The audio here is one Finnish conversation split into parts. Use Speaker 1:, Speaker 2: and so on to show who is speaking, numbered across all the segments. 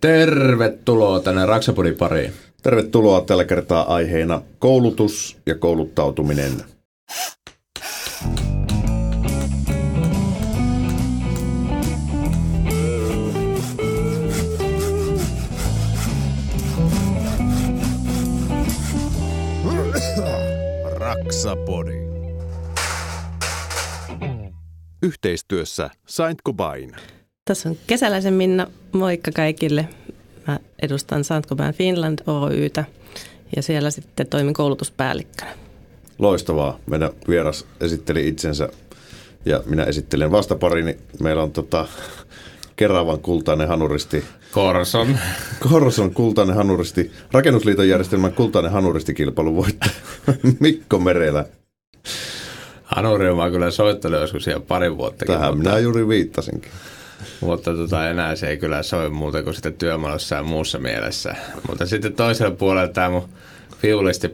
Speaker 1: Tervetuloa tänne Raksapodin pariin.
Speaker 2: Tervetuloa tällä kertaa aiheena koulutus ja kouluttautuminen.
Speaker 3: Raksapodi. Yhteistyössä Saint Gobain.
Speaker 4: Tässä on Kesäläisen Minna. Moikka kaikille. Mä edustan Saint Gobain Finland Oytä ja siellä sitten toimin koulutuspäällikkönä.
Speaker 2: Loistavaa. Meidän vieras esitteli itsensä ja minä esittelen vastaparini. Meillä on tota, Keravan kultainen hanuristi.
Speaker 1: Korson.
Speaker 2: Korson kultainen hanuristi. Rakennusliiton järjestelmän kultainen hanuristi-kilpailun voittaja Mikko Merelä.
Speaker 1: Hanuri on kyllä soittanut joskus siellä pari vuotta.
Speaker 2: Tähän mutta, minä juuri viittasinkin.
Speaker 1: Mutta tota, enää se ei kyllä soi muuta kuin sitten työmalossa ja muussa mielessä. Mutta sitten toisella puolella tämä mun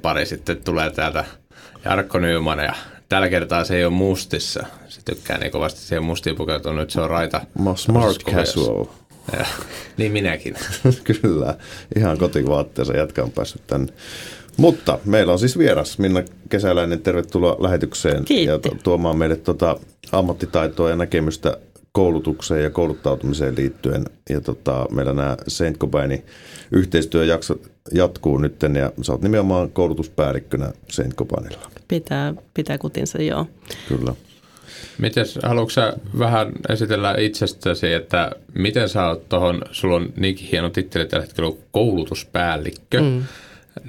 Speaker 1: pari sitten tulee täältä Jarkko Nyman ja tällä kertaa se ei ole mustissa. Se tykkää niin kovasti siihen mustiin pukeutua. Nyt se on raita.
Speaker 2: Smart casual.
Speaker 1: Ja, niin minäkin.
Speaker 2: Kyllä, ihan kotivaatteessa jätkä on päässyt tänne. Mutta meillä on siis vieras Minna Kesäläinen, tervetuloa lähetykseen
Speaker 4: Kiitti.
Speaker 2: ja tuomaan meille tuota ammattitaitoa ja näkemystä koulutukseen ja kouluttautumiseen liittyen. Ja tota, meillä nämä Saint Gobainin yhteistyöjakso jatkuu nyt ja sä oot nimenomaan koulutuspäällikkönä Saint Gobainilla.
Speaker 4: Pitää, pitää kutinsa, joo.
Speaker 2: Kyllä.
Speaker 1: Miten, haluatko sä vähän esitellä itsestäsi, että miten sä oot tuohon, sulla on niinkin hieno titteli tällä hetkellä koulutuspäällikkö, mm.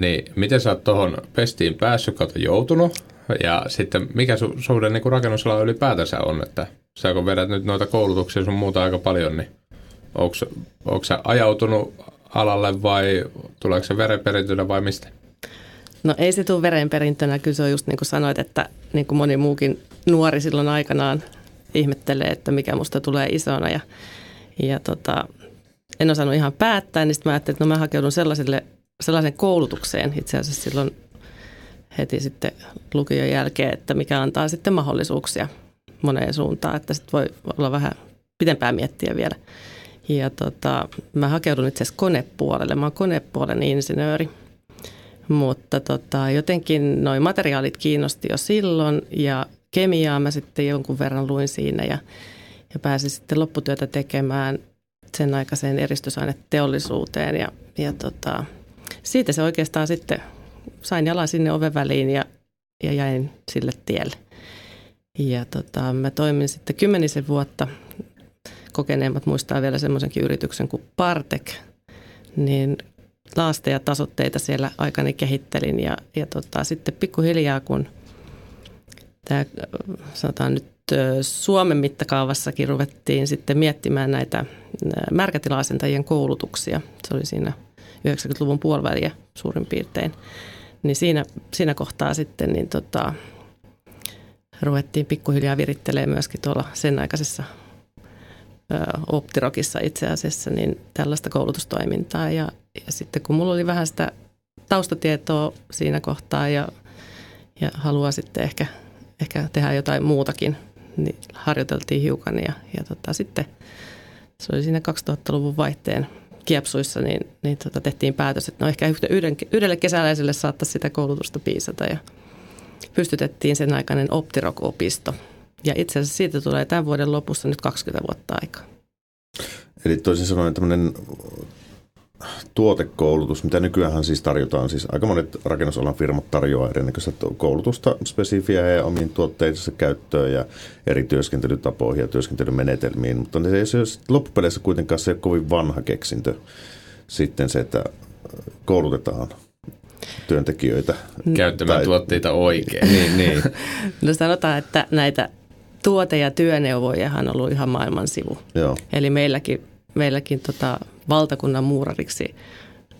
Speaker 1: niin miten sä oot tuohon pestiin päässyt kautta joutunut ja sitten mikä su, suhde niin rakennusala ylipäätänsä on, että sä kun vedät nyt noita koulutuksia sun muuta aika paljon, niin onko sä ajautunut alalle vai tuleeko se verenperintönä vai mistä?
Speaker 4: No ei se tule verenperintönä, kyllä se on just niin kuin sanoit, että niin kuin moni muukin nuori silloin aikanaan ihmettelee, että mikä musta tulee isona ja, ja tota, en osannut ihan päättää, niin sitten mä ajattelin, että no mä hakeudun sellaiselle, sellaisen koulutukseen itse asiassa silloin heti sitten lukion jälkeen, että mikä antaa sitten mahdollisuuksia moneen suuntaan, että sitten voi olla vähän pitempään miettiä vielä. Ja tota, mä hakeudun itse asiassa konepuolelle. Mä oon konepuolen insinööri. Mutta tota, jotenkin noin materiaalit kiinnosti jo silloin ja kemiaa mä sitten jonkun verran luin siinä ja, ja pääsin sitten lopputyötä tekemään sen aikaiseen eristysaineteollisuuteen ja, ja tota, siitä se oikeastaan sitten sain jalan sinne oven väliin ja, ja jäin sille tielle. Ja tota, mä toimin sitten kymmenisen vuotta, kokeneemmat muistaa vielä semmoisenkin yrityksen kuin Partek, niin laasteja ja tasotteita siellä aikani kehittelin ja, ja tota, sitten pikkuhiljaa kun tämä sanotaan nyt Suomen mittakaavassakin ruvettiin sitten miettimään näitä märkätilaasentajien koulutuksia. Se oli siinä 90-luvun puoliväliä suurin piirtein. Niin siinä, siinä kohtaa sitten niin tota, ruvettiin pikkuhiljaa virittelemään myöskin tuolla sen aikaisessa Optirokissa itse asiassa niin tällaista koulutustoimintaa. Ja, ja sitten kun mulla oli vähän sitä taustatietoa siinä kohtaa ja, ja haluaa sitten ehkä, ehkä tehdä jotain muutakin, niin harjoiteltiin hiukan ja, ja tota, sitten se oli siinä 2000-luvun vaihteen kiepsuissa, niin, niin tota, tehtiin päätös, että no ehkä yhden, yhdelle kesäläiselle saattaisi sitä koulutusta piisata ja pystytettiin sen aikainen Optirok-opisto. Ja itse asiassa siitä tulee tämän vuoden lopussa nyt 20 vuotta aikaa.
Speaker 2: Eli toisin sanoen tämmöinen tuotekoulutus, mitä nykyään siis tarjotaan, siis aika monet rakennusalan firmat tarjoaa erinäköistä koulutusta spesifiä ja omiin tuotteidensa käyttöön ja eri työskentelytapoihin ja työskentelymenetelmiin, mutta se ei ole loppupeleissä kuitenkaan se kovin vanha keksintö sitten se, että koulutetaan työntekijöitä.
Speaker 1: Käyttämään tai, tuotteita oikein.
Speaker 2: niin, niin.
Speaker 4: No sanotaan, että näitä tuote- ja työneuvojahan on ollut ihan maailman sivu.
Speaker 2: Joo.
Speaker 4: Eli meilläkin, meilläkin tota valtakunnan muurariksi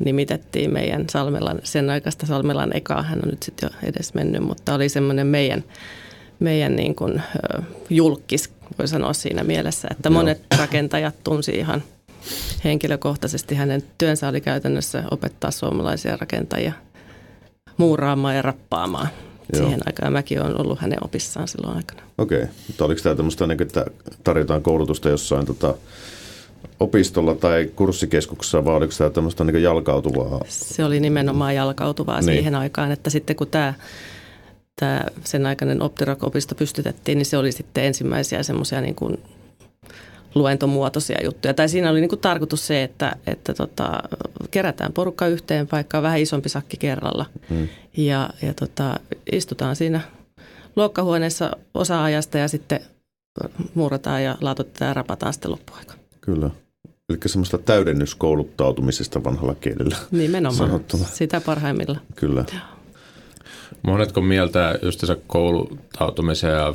Speaker 4: nimitettiin meidän Salmelan, sen aikaista Salmelan ekaa, hän on nyt sitten jo edes mennyt, mutta oli semmoinen meidän, meidän niin kuin, julkis, voi sanoa siinä mielessä, että monet Joo. rakentajat tunsi ihan henkilökohtaisesti hänen työnsä oli käytännössä opettaa suomalaisia rakentajia muuraamaan ja rappaamaan. Joo. siihen aikaan. Mäkin olen ollut hänen opissaan silloin aikana.
Speaker 2: Okei, mutta oliko tämä tämmöistä, niin että tarjotaan koulutusta jossain tota, opistolla tai kurssikeskuksessa, vai oliko tämä tämmöistä niin jalkautuvaa?
Speaker 4: Se oli nimenomaan jalkautuvaa niin. siihen aikaan, että sitten kun tämä, tämä sen aikainen Optirock-opisto pystytettiin, niin se oli sitten ensimmäisiä semmoisia niin kuin luentomuotoisia juttuja. Tai siinä oli niin kuin tarkoitus se, että, että tota, kerätään porukka yhteen paikkaan, vähän isompi sakki kerralla. Hmm. Ja, ja tota, istutaan siinä luokkahuoneessa osa-ajasta ja sitten muurataan ja laatotetaan ja rapataan sitten loppuaika.
Speaker 2: Kyllä. Eli semmoista täydennyskouluttautumisesta vanhalla kielellä.
Speaker 4: Nimenomaan, sanottuna. sitä parhaimmilla.
Speaker 2: Kyllä.
Speaker 1: Monetko mieltä just kouluttautumisen ja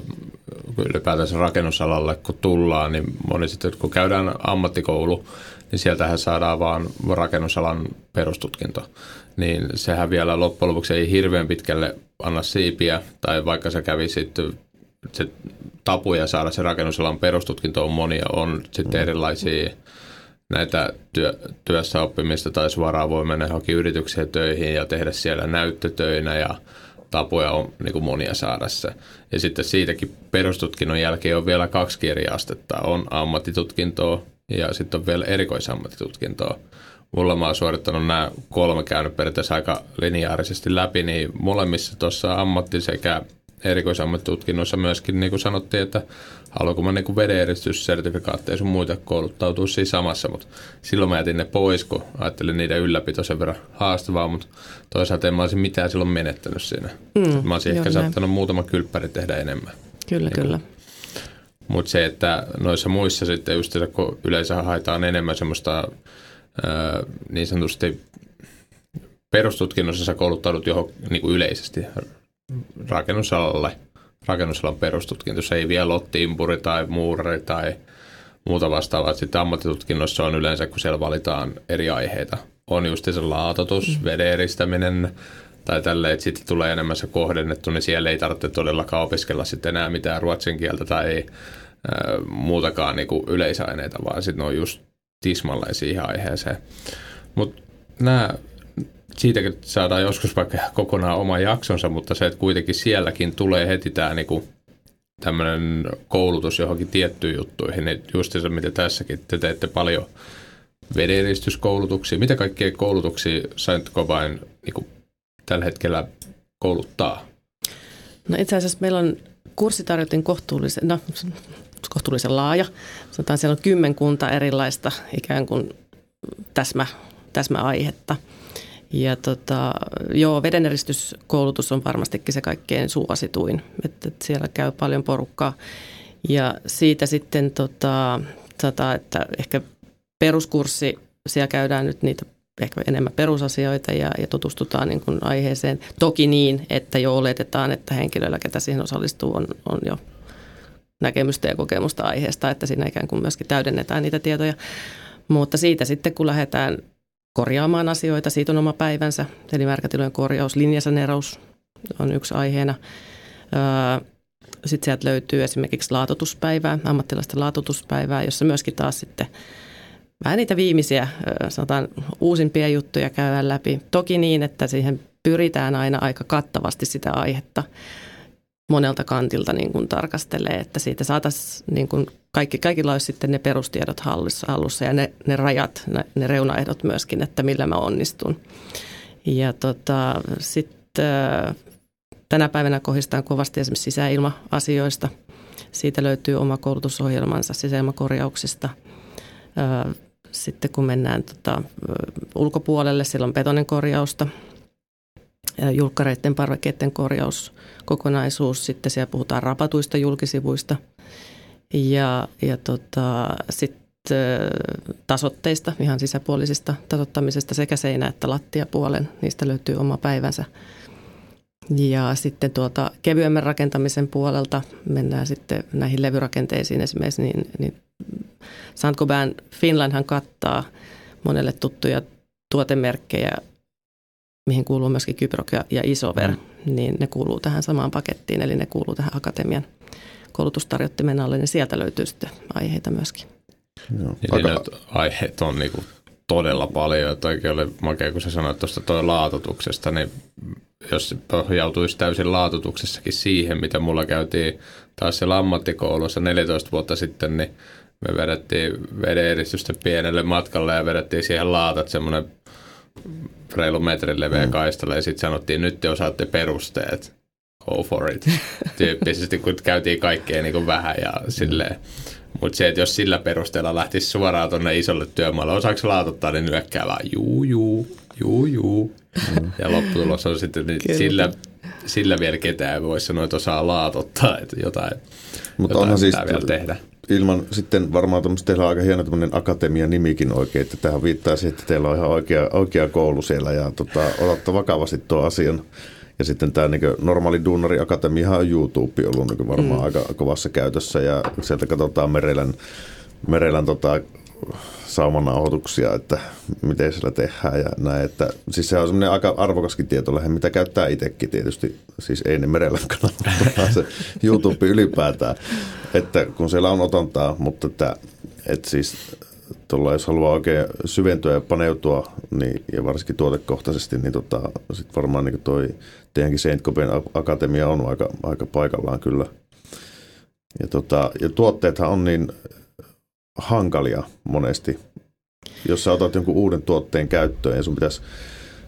Speaker 1: ylipäätänsä rakennusalalle, kun tullaan, niin moni sitten, kun käydään ammattikoulu, niin sieltähän saadaan vaan rakennusalan perustutkinto. Niin sehän vielä loppujen lopuksi ei hirveän pitkälle anna siipiä, tai vaikka se kävi sitten se tapuja saada se rakennusalan perustutkinto on monia, on sitten mm. erilaisia näitä työ, työssä oppimista tai suoraan voi mennä johonkin yritykseen töihin ja tehdä siellä näyttötöinä ja tapoja on niin kuin monia saada se. Ja sitten siitäkin perustutkinnon jälkeen on vielä kaksi kirja-astetta. On ammattitutkintoa ja sitten on vielä erikoisammattitutkintoa. Mulla mä oon suorittanut nämä kolme käynyt periaatteessa aika lineaarisesti läpi, niin molemmissa tuossa ammatti- sekä erikoisammattitutkinnossa myöskin niin kuin sanottiin, että haluanko mä niin vedeneristyssertifikaatteja sun muita kouluttautua siinä samassa, mutta silloin mä jätin ne pois, kun ajattelin niiden ylläpito sen verran haastavaa, mutta toisaalta en mä olisi mitään silloin menettänyt siinä. Mm, mä olisin ehkä näin. saattanut muutama kylppäri tehdä enemmän.
Speaker 4: Kyllä, niin kyllä.
Speaker 1: Mutta se, että noissa muissa sitten just kun yleensä haetaan enemmän semmoista ää, niin sanotusti perustutkinnossa sä kouluttaudut johon niin kuin yleisesti rakennusalalle, rakennusalan perustutkinto. Se ei vielä ole timpuri tai muurari tai muuta vastaavaa. Sitten ammattitutkinnossa on yleensä, kun siellä valitaan eri aiheita. On just se laatotus, mm. veden eristäminen tai tälle, että sitten tulee enemmän se kohdennettu, niin siellä ei tarvitse todellakaan opiskella sitten enää mitään ruotsin kieltä tai äh, muutakaan niin kuin yleisaineita, vaan sitten ne on just tismalleen siihen aiheeseen. Mutta nämä siitäkin saadaan joskus vaikka kokonaan oma jaksonsa, mutta se, että kuitenkin sielläkin tulee heti tämä niinku, tämmöinen koulutus johonkin tiettyihin juttuihin. Niin just se, mitä tässäkin, te teette paljon vederistyskoulutuksia. Mitä kaikkea koulutuksia Saint Cobain niin tällä hetkellä kouluttaa?
Speaker 4: No itse asiassa meillä on kurssitarjotin kohtuullisen, no, kohtuullisen laaja. Sanotaan, siellä on kymmenkunta erilaista ikään kuin täsmä, täsmäaihetta. Ja tota, joo, vedeneristyskoulutus on varmastikin se kaikkein suosituin, että, että siellä käy paljon porukkaa. Ja siitä sitten tota, tota, että ehkä peruskurssi, siellä käydään nyt niitä ehkä enemmän perusasioita ja, ja tutustutaan niin kuin aiheeseen. Toki niin, että jo oletetaan, että henkilöillä, ketä siihen osallistuu, on, on jo näkemystä ja kokemusta aiheesta, että siinä ikään kuin myöskin täydennetään niitä tietoja. Mutta siitä sitten, kun lähdetään korjaamaan asioita. Siitä on oma päivänsä, eli märkätilojen korjaus, linjasaneeraus on yksi aiheena. Sitten sieltä löytyy esimerkiksi laatotuspäivää, ammattilaisten laatotuspäivää, jossa myöskin taas sitten vähän niitä viimeisiä, sanotaan uusimpia juttuja käydään läpi. Toki niin, että siihen pyritään aina aika kattavasti sitä aihetta monelta kantilta niin kuin tarkastelee, että siitä saataisiin niin kuin kaikki, kaikilla olisi sitten ne perustiedot hallussa, hallussa ja ne, ne rajat, ne, ne reunaehdot myöskin, että millä mä onnistun. Ja tota, sitten tänä päivänä kohdistaan kovasti esimerkiksi sisäilma-asioista. Siitä löytyy oma koulutusohjelmansa sisäilmakorjauksista. Sitten kun mennään tota, ulkopuolelle, siellä on betonin korjausta, julkkareiden parvekkeiden korjauskokonaisuus. Sitten siellä puhutaan rapatuista julkisivuista ja, ja tota, sitten tasotteista, ihan sisäpuolisista tasottamisesta sekä seinä- että lattiapuolen. Niistä löytyy oma päivänsä. Ja sitten tuolta kevyemmän rakentamisen puolelta mennään sitten näihin levyrakenteisiin esimerkiksi, niin, niin Saint-Gobain Finlandhan kattaa monelle tuttuja tuotemerkkejä mihin kuuluu myöskin Kyprok ja, ja Isover, mm. niin ne kuuluu tähän samaan pakettiin, eli ne kuuluu tähän akatemian koulutustarjottimen alle, niin sieltä löytyy sitten aiheita myöskin.
Speaker 1: Joo. Eli Aika... aiheet on niinku todella paljon, että oikein oli makea, kun sä sanoit tuosta toi laatutuksesta, niin jos se pohjautuisi täysin laatutuksessakin siihen, mitä mulla käytiin taas siellä ammattikoulussa 14 vuotta sitten, niin me vedettiin vedeneristystä pienelle matkalle ja vedettiin siihen laatat semmoinen reilu metrin leveä mm. kaistalle ja sitten sanottiin, nyt te osaatte perusteet, go for it, tyyppisesti, kun käytiin kaikkea niin kuin vähän ja silleen. Mutta se, että jos sillä perusteella lähtisi suoraan tuonne isolle työmaalle, osaako laatottaa, niin nyökkää vaan juu, juu, juu, juu. Mm. Ja lopputulos on sitten, niin sillä, sillä vielä ketään voi sanoa, että osaa laatottaa, että jotain,
Speaker 2: Mutta
Speaker 1: jotain
Speaker 2: onhan siis
Speaker 1: vielä tehdä.
Speaker 2: Ilman sitten varmaan teillä on aika hieno tämmöinen akatemia nimikin oikein, että tähän viittaa siihen, että teillä on ihan oikea, oikea koulu siellä ja tota, otatte vakavasti tuo asian. Ja sitten tämä niin normaali Duunari Akatemiahan on YouTube ollut niin varmaan mm. aika kovassa käytössä ja sieltä katsotaan Merelän, Merelän tota, saumanauhoituksia, että miten siellä tehdään ja näin. Että, siis se on semmoinen aika arvokaskin tietolähde, mitä käyttää itsekin tietysti, siis ei ne Merelän kanava, vaan se YouTube ylipäätään, että kun siellä on otantaa, mutta että, että siis tuolla jos haluaa oikein syventyä ja paneutua, niin, ja varsinkin tuotekohtaisesti, niin tota, sit varmaan niin toi teidänkin Saint Copen Akatemia on aika, aika paikallaan kyllä. Ja, tota, ja tuotteethan on niin hankalia monesti. Jos sä otat jonkun uuden tuotteen käyttöön ja sun pitäisi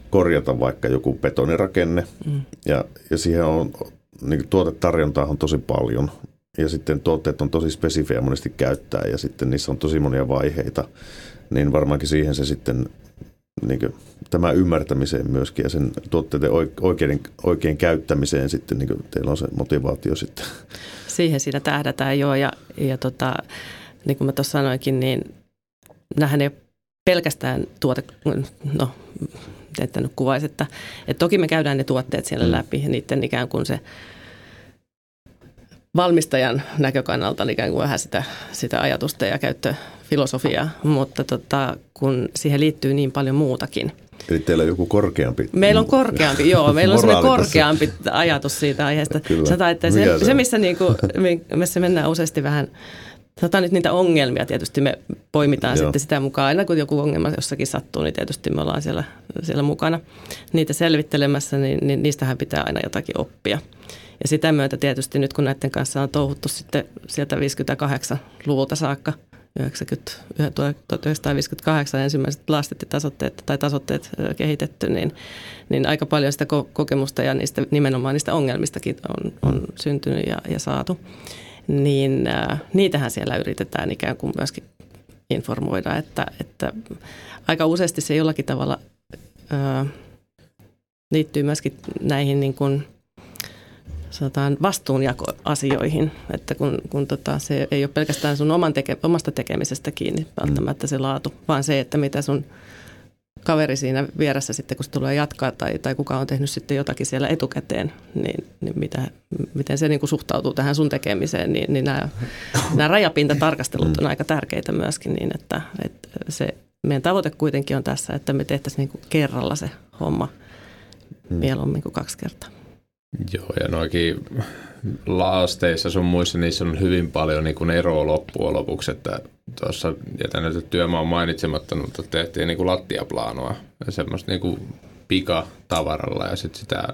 Speaker 2: korjata vaikka joku betonirakenne, mm. ja, ja siihen on, niin tuotetarjontaa on tosi paljon, ja sitten tuotteet on tosi spesifejä monesti käyttää, ja sitten niissä on tosi monia vaiheita, niin varmaankin siihen se sitten niin kuin, tämä ymmärtämiseen myöskin ja sen tuotteiden oikein, oikein käyttämiseen sitten niin kuin, teillä on se motivaatio sitten.
Speaker 4: Siihen siinä tähdätään jo ja, ja tota, niin kuin mä tuossa sanoinkin, niin nämähän ei pelkästään tuote, no että nyt kuvaisi, että, että toki me käydään ne tuotteet siellä mm. läpi ja niiden ikään kuin se valmistajan näkökannalta ikään kuin vähän sitä, sitä ajatusta ja käyttöfilosofiaa, mutta tota, kun siihen liittyy niin paljon muutakin.
Speaker 2: Eli teillä on joku korkeampi?
Speaker 4: Meillä on korkeampi, joo. Meillä on sellainen korkeampi ajatus siitä aiheesta. Kyllä. Että se, se, missä, niin kuin, missä mennään useasti vähän Sanotaan nyt niitä ongelmia tietysti me poimitaan Joo. sitten sitä mukaan. Aina kun joku ongelma jossakin sattuu, niin tietysti me ollaan siellä, siellä mukana niitä selvittelemässä, niin, niin niistähän pitää aina jotakin oppia. Ja sitä myötä tietysti nyt kun näiden kanssa on touhuttu sitten sieltä 58-luvulta saakka, 90, 1958 ensimmäiset lastettitasotteet tai tasotteet kehitetty, niin, niin aika paljon sitä kokemusta ja niistä, nimenomaan niistä ongelmistakin on, on syntynyt ja, ja saatu niin äh, niitähän siellä yritetään ikään kuin myöskin informoida, että, että aika useasti se jollakin tavalla äh, liittyy myöskin näihin niin kuin, sanotaan vastuunjakoasioihin, että kun, kun tota, se ei ole pelkästään sun oman teke, omasta tekemisestä kiinni välttämättä se laatu, vaan se, että mitä sun kaveri siinä vieressä sitten, kun se tulee jatkaa tai, tai kuka on tehnyt sitten jotakin siellä etukäteen, niin, niin mitä, miten se niin kuin suhtautuu tähän sun tekemiseen, niin, niin nämä, nämä rajapintatarkastelut on aika tärkeitä myöskin niin, että, että se meidän tavoite kuitenkin on tässä, että me tehtäisiin niin kuin kerralla se homma mm. mieluummin kuin kaksi kertaa.
Speaker 1: Joo, ja noikin laasteissa sun muissa niissä on hyvin paljon niin kuin eroa loppujen lopuksi, että tuossa jätän nyt työmaa mainitsematta, mutta tehtiin niin kuin lattiaplaanoa ja semmoista niin kuin pikatavaralla ja sitten sitä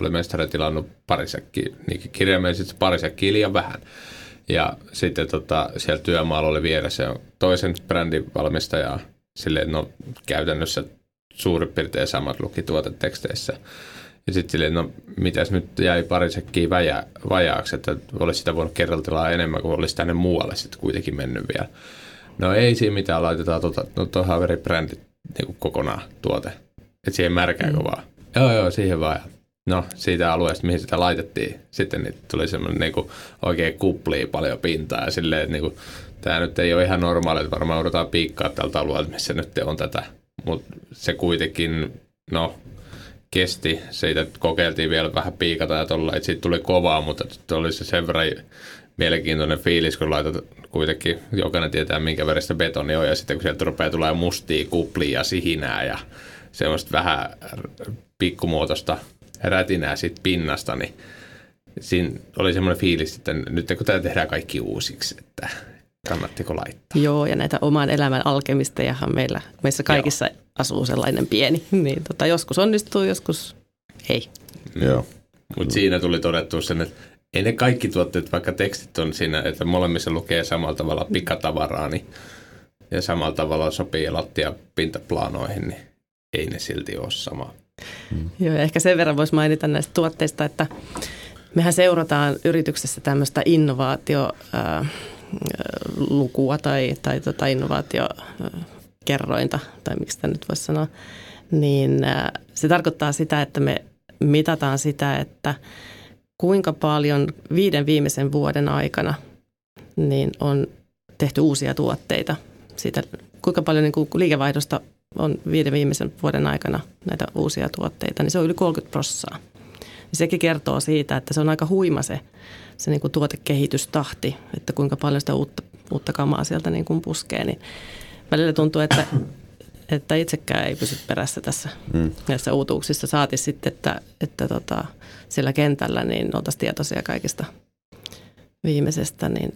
Speaker 1: oli mestari tilannut parisäkki, niin kirjaimellisesti parisäkki liian vähän. Ja sitten tota, siellä työmaalla oli vieressä toisen brändin valmistaja, silleen no käytännössä suurin piirtein samat luki tuoteteksteissä. Ja sitten silleen, no mitäs nyt jäi pari sekkiä väjä, vajaaksi, että olisi sitä voinut kerraltilaa enemmän, kuin olisi tänne muualle sitten kuitenkin mennyt vielä. No ei siinä mitään, laitetaan tuota, no tuohon veribrändi niin kokonaan tuote. Että siihen märkääkö mm. vaan. Joo, joo, siihen vaan. No, siitä alueesta, mihin sitä laitettiin, sitten niin tuli semmoinen niin kuin, oikein kupli paljon pintaa ja silleen, että niin kuin, tämä nyt ei ole ihan normaali, että varmaan odotetaan piikkaa tältä alueelta, missä nyt on tätä. Mutta se kuitenkin, no, kesti. Siitä kokeiltiin vielä vähän piikata ja tuolla, että siitä tuli kovaa, mutta oli se sen verran mielenkiintoinen fiilis, kun laitat kuitenkin, jokainen tietää minkä veristä betoni on, ja sitten kun sieltä rupeaa tulee mustia kuplia ja sihinää ja semmoista vähän pikkumuotoista rätinää siitä pinnasta, niin siinä oli semmoinen fiilis, että nyt kun tämä tehdään kaikki uusiksi, että kannattiko laittaa.
Speaker 4: Joo, ja näitä oman elämän alkemistejahan meillä, meissä kaikissa Joo. Asuu sellainen pieni. Niin tota, joskus onnistuu, joskus ei.
Speaker 2: Joo.
Speaker 1: Mutta siinä tuli todettu sen, että ei ne kaikki tuotteet, vaikka tekstit on siinä, että molemmissa lukee samalla tavalla pikatavaraa, niin, ja samalla tavalla sopii lattia pintaplaanoihin, niin ei ne silti ole sama.
Speaker 4: Mm. Joo, ja ehkä sen verran voisi mainita näistä tuotteista, että mehän seurataan yrityksessä tämmöistä innovaatiolukua tai, tai tota innovaatiokerrointa, tai miksi sitä nyt voisi sanoa, niin se tarkoittaa sitä, että me mitataan sitä, että kuinka paljon viiden viimeisen vuoden aikana niin on tehty uusia tuotteita. Siitä, kuinka paljon niin kuin liikevaihdosta on viiden viimeisen vuoden aikana näitä uusia tuotteita, niin se on yli 30 prossaa. Sekin kertoo siitä, että se on aika huima se, se niin kuin tuotekehitystahti, että kuinka paljon sitä uutta, uutta kamaa sieltä niin kuin puskee. Niin välillä tuntuu, että, että itsekään ei pysy perässä tässä mm. näissä uutuuksissa. Saati sitten, että, että tota, sillä kentällä niin oltaisiin tietoisia kaikista viimeisestä, niin,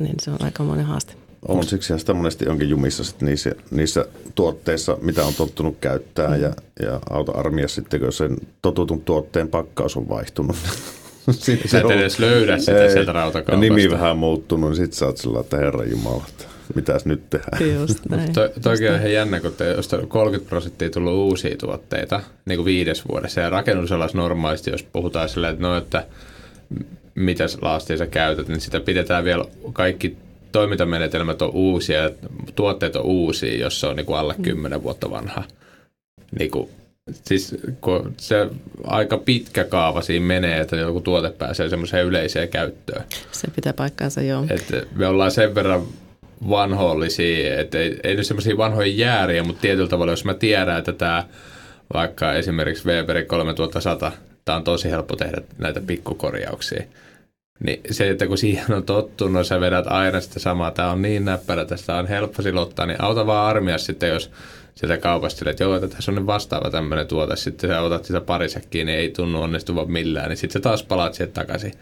Speaker 4: niin se on aika monen haaste.
Speaker 2: On siksi sitä monesti onkin jumissa sit niissä, niissä tuotteissa, mitä on tottunut käyttää mm. ja, ja auto-armiassa sitten, kun sen totutun tuotteen pakkaus on vaihtunut.
Speaker 1: Sä et edes löydä sitä ei, sieltä rautakaupasta.
Speaker 2: Nimi vähän muuttunut, niin sitten sä oot sillä, että herra Jumala, mitäs nyt tehdään.
Speaker 4: Just näin.
Speaker 1: To, toki on ihan jännä, kun te, jos 30 prosenttia tullut uusia tuotteita niin kuin viides vuodessa ja rakennusalassa normaalisti, jos puhutaan sillä, että no, että mitä laastia sä käytät, niin sitä pidetään vielä kaikki toimintamenetelmät on uusia, tuotteet on uusia, jos se on niin kuin alle 10 vuotta vanha. Niin kuin, siis kun se aika pitkä kaava siinä menee, että joku tuote pääsee semmoiseen yleiseen käyttöön.
Speaker 4: Se pitää paikkaansa, joo.
Speaker 1: Että me ollaan sen verran vanhollisia, että ei, ei nyt semmoisia vanhoja jääriä, mutta tietyllä tavalla, jos mä tiedän, että tämä vaikka esimerkiksi Weberi 3100, tämä on tosi helppo tehdä näitä pikkukorjauksia, niin se, että kun siihen on tottunut, sä vedät aina sitä samaa, tämä on niin näppärä, tästä on helppo silottaa, niin auta vaan armia sitten, jos sieltä kaupasta että joo, että tässä on vastaava tämmöinen tuote, sitten sä otat sitä parisäkkiä, niin ei tunnu onnistuvan millään, niin sitten sä taas palaat sieltä takaisin.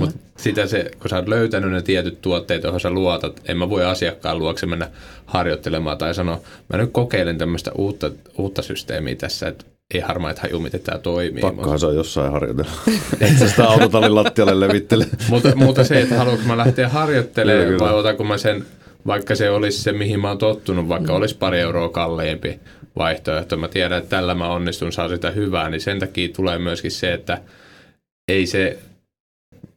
Speaker 1: Mutta sitä se, kun sä oot löytänyt ne tietyt tuotteet, joihin sä luotat, en mä voi asiakkaan luokse mennä harjoittelemaan tai sanoa, mä nyt kokeilen tämmöistä uutta, uutta systeemiä tässä, että ei harmaita haju, miten tämä toimii.
Speaker 2: Pakkohan se on jossain harjoitella. Et sä sitä autotallin lattialle levittele.
Speaker 1: mutta, mutta se, että haluanko mä lähteä harjoittelemaan vai otanko mä sen, vaikka se olisi se, mihin mä oon tottunut, vaikka mm. olisi pari euroa kalleimpi vaihtoehto. Mä tiedän, että tällä mä onnistun, saa sitä hyvää, niin sen takia tulee myöskin se, että ei se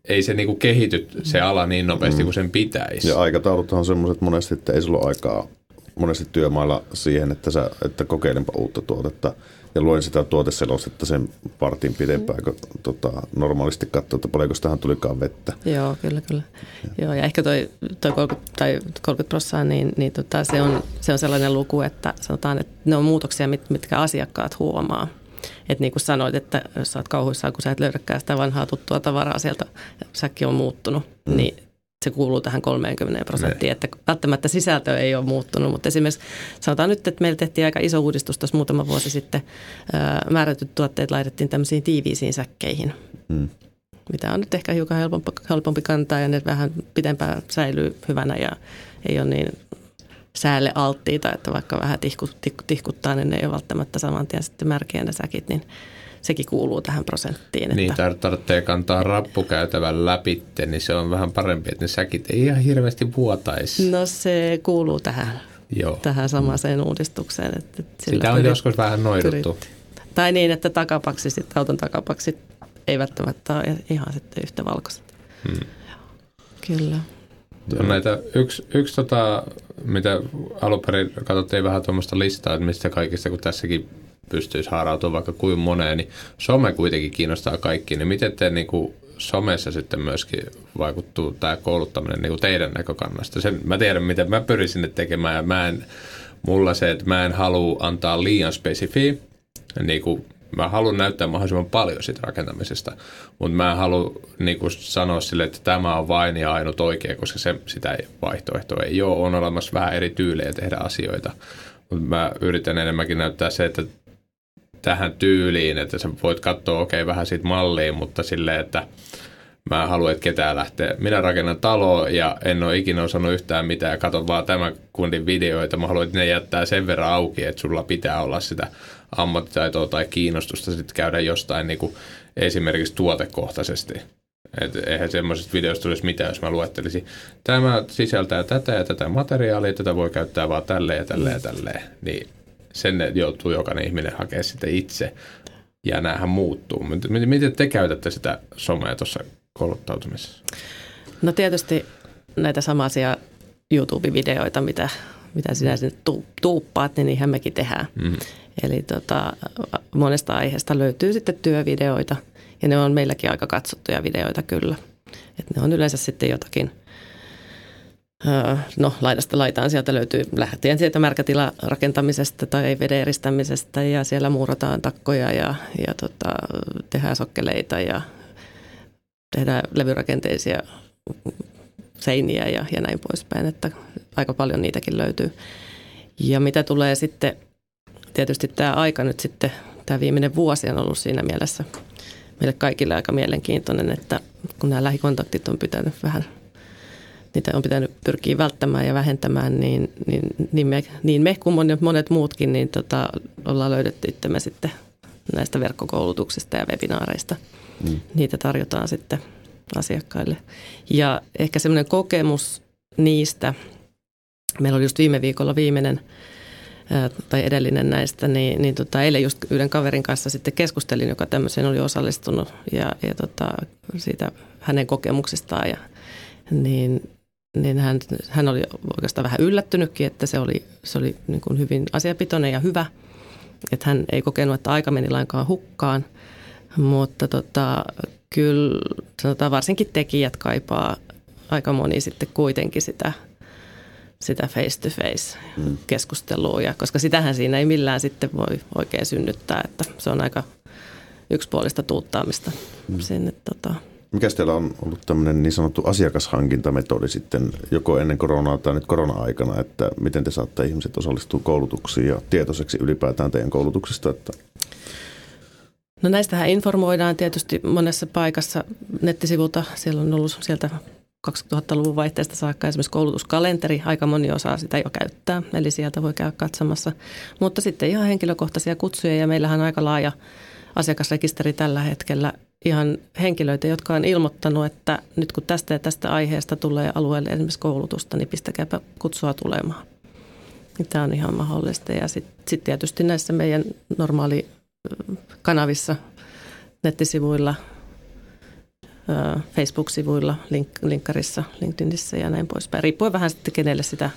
Speaker 1: ei se niinku kehity se ala niin nopeasti mm. kuin sen pitäisi.
Speaker 2: Ja aikatauluthan on semmoiset monesti, että ei sulla ole aikaa monesti työmailla siihen, että, sä, että kokeilenpa uutta tuotetta ja luen sitä tuoteselostetta sen partin pidempään, kun tota, normaalisti katsoo, että paljonko tähän tulikaan vettä.
Speaker 4: Joo, kyllä, kyllä. Ja. Joo, ja ehkä toi, toi 30, tai 30 prosenttia, niin, niin tota, se, on, se on sellainen luku, että sanotaan, että ne on muutoksia, mit, mitkä asiakkaat huomaa. Että niin kuin sanoit, että jos sä oot kauhuissaan, kun sä et löydäkään sitä vanhaa tuttua tavaraa sieltä, ja säkki on muuttunut, mm. niin se kuuluu tähän 30 prosenttiin, ne. että välttämättä sisältö ei ole muuttunut, mutta esimerkiksi sanotaan nyt, että meillä tehtiin aika iso uudistus tuossa muutama vuosi sitten. Määrätyt tuotteet laitettiin tämmöisiin tiiviisiin säkkeihin, mm. mitä on nyt ehkä hiukan helpompi, helpompi kantaa ja ne vähän pitempään säilyy hyvänä ja ei ole niin säälle alttiita, että vaikka vähän tihku, tihku, tihkuttaa, niin ne ei ole välttämättä saman tien sitten märkiä ne säkit, niin sekin kuuluu tähän prosenttiin.
Speaker 1: Niin, että... tarvitsee kantaa rappukäytävän läpi, niin se on vähän parempi, että ne säkit ei ihan hirveästi vuotaisi.
Speaker 4: No se kuuluu tähän, Joo. tähän samaiseen uudistukseen. Että
Speaker 1: Sitä on pyrit, joskus vähän noiduttu. Pyrit.
Speaker 4: Tai niin, että takapaksit, auton takapaksit ei välttämättä ole ihan sitten yhtä valkoiset. Hmm. Kyllä.
Speaker 1: On näitä, yksi, yksi tota, mitä alun perin katsottiin vähän tuommoista listaa, että mistä kaikista, kun tässäkin pystyisi haarautumaan vaikka kuin moneen, niin some kuitenkin kiinnostaa kaikki. Niin miten te niin kuin somessa sitten myöskin vaikuttuu tämä kouluttaminen niin kuin teidän näkökannasta? Sen, mä tiedän, miten mä pyrin sinne tekemään ja mä en, mulla se, että mä en halua antaa liian spesifiä, niin kuin mä haluan näyttää mahdollisimman paljon siitä rakentamisesta, mutta mä en halua niin sanoa sille, että tämä on vain ja ainut oikea, koska se, sitä ei, vaihtoehtoa ei ole. On olemassa vähän eri tyylejä tehdä asioita, mutta mä yritän enemmänkin näyttää se, että tähän tyyliin, että sä voit katsoa okei okay, vähän siitä malliin, mutta silleen, että mä en halua, että ketään lähtee. Minä rakennan taloa ja en ole ikinä osannut yhtään mitään. Katon vaan tämän kundin videoita. Mä haluan, että ne jättää sen verran auki, että sulla pitää olla sitä ammattitaitoa tai kiinnostusta sitten käydä jostain niin kuin esimerkiksi tuotekohtaisesti Et eihän semmoisesta videosta tulisi mitään, jos mä luettelisin. Tämä sisältää tätä ja tätä materiaalia, tätä voi käyttää vaan tälleen ja tälleen ja tälleen. Niin sen joutuu jokainen ihminen hakemaan sitten itse. Ja näähän muuttuu. Miten te käytätte sitä somea tuossa kouluttautumisessa?
Speaker 4: No tietysti näitä samaisia YouTube-videoita, mitä, mitä sinä sinne tuuppaat, niin niinhän mekin tehdään. Mm. Eli tota, monesta aiheesta löytyy sitten työvideoita ja ne on meilläkin aika katsottuja videoita kyllä. Et ne on yleensä sitten jotakin, no laidasta laitaan sieltä löytyy lähtien sieltä märkätila rakentamisesta tai veden eristämisestä ja siellä muurataan takkoja ja, ja tota, tehdään sokkeleita ja tehdään levyrakenteisia seiniä ja, ja näin poispäin, että aika paljon niitäkin löytyy. Ja mitä tulee sitten, tietysti tämä aika nyt sitten, tämä viimeinen vuosi on ollut siinä mielessä meille kaikille aika mielenkiintoinen, että kun nämä lähikontaktit on pitänyt vähän, niitä on pitänyt pyrkiä välttämään ja vähentämään, niin, niin, niin, me, niin me kuin monet, monet muutkin, niin tota, ollaan löydetty itsemme sitten näistä verkkokoulutuksista ja webinaareista. Mm. Niitä tarjotaan sitten asiakkaille. Ja ehkä semmoinen kokemus niistä, meillä oli just viime viikolla viimeinen tai edellinen näistä, niin, niin tota, eilen just yhden kaverin kanssa sitten keskustelin, joka tämmöiseen oli osallistunut ja, ja tota, siitä hänen kokemuksistaan ja niin, niin hän, hän oli oikeastaan vähän yllättynytkin, että se oli, se oli niin kuin hyvin asiapitoinen ja hyvä, että hän ei kokenut, että aika meni lainkaan hukkaan, mutta tota, kyllä sanotaan varsinkin tekijät kaipaa aika moni sitten kuitenkin sitä, sitä face-to-face mm. keskustelua, ja, koska sitähän siinä ei millään sitten voi oikein synnyttää, että se on aika yksipuolista tuuttaamista mm. sinne. Tota.
Speaker 2: Mikä teillä on ollut tämmöinen niin sanottu asiakashankintametodi sitten joko ennen koronaa tai nyt korona-aikana, että miten te saatte ihmiset osallistua koulutuksiin ja tietoiseksi ylipäätään teidän koulutuksista, että
Speaker 4: No näistähän informoidaan tietysti monessa paikassa nettisivulta. Siellä on ollut sieltä 2000-luvun vaihteesta saakka esimerkiksi koulutuskalenteri. Aika moni osaa sitä jo käyttää, eli sieltä voi käydä katsomassa. Mutta sitten ihan henkilökohtaisia kutsuja ja meillähän on aika laaja asiakasrekisteri tällä hetkellä ihan henkilöitä, jotka on ilmoittanut, että nyt kun tästä ja tästä aiheesta tulee alueelle esimerkiksi koulutusta, niin pistäkääpä kutsua tulemaan. Tämä on ihan mahdollista. Ja sitten sit tietysti näissä meidän normaali kanavissa, nettisivuilla, Facebook-sivuilla, link, linkkarissa, LinkedInissä ja näin poispäin. Riippuen vähän sitten, kenelle sitä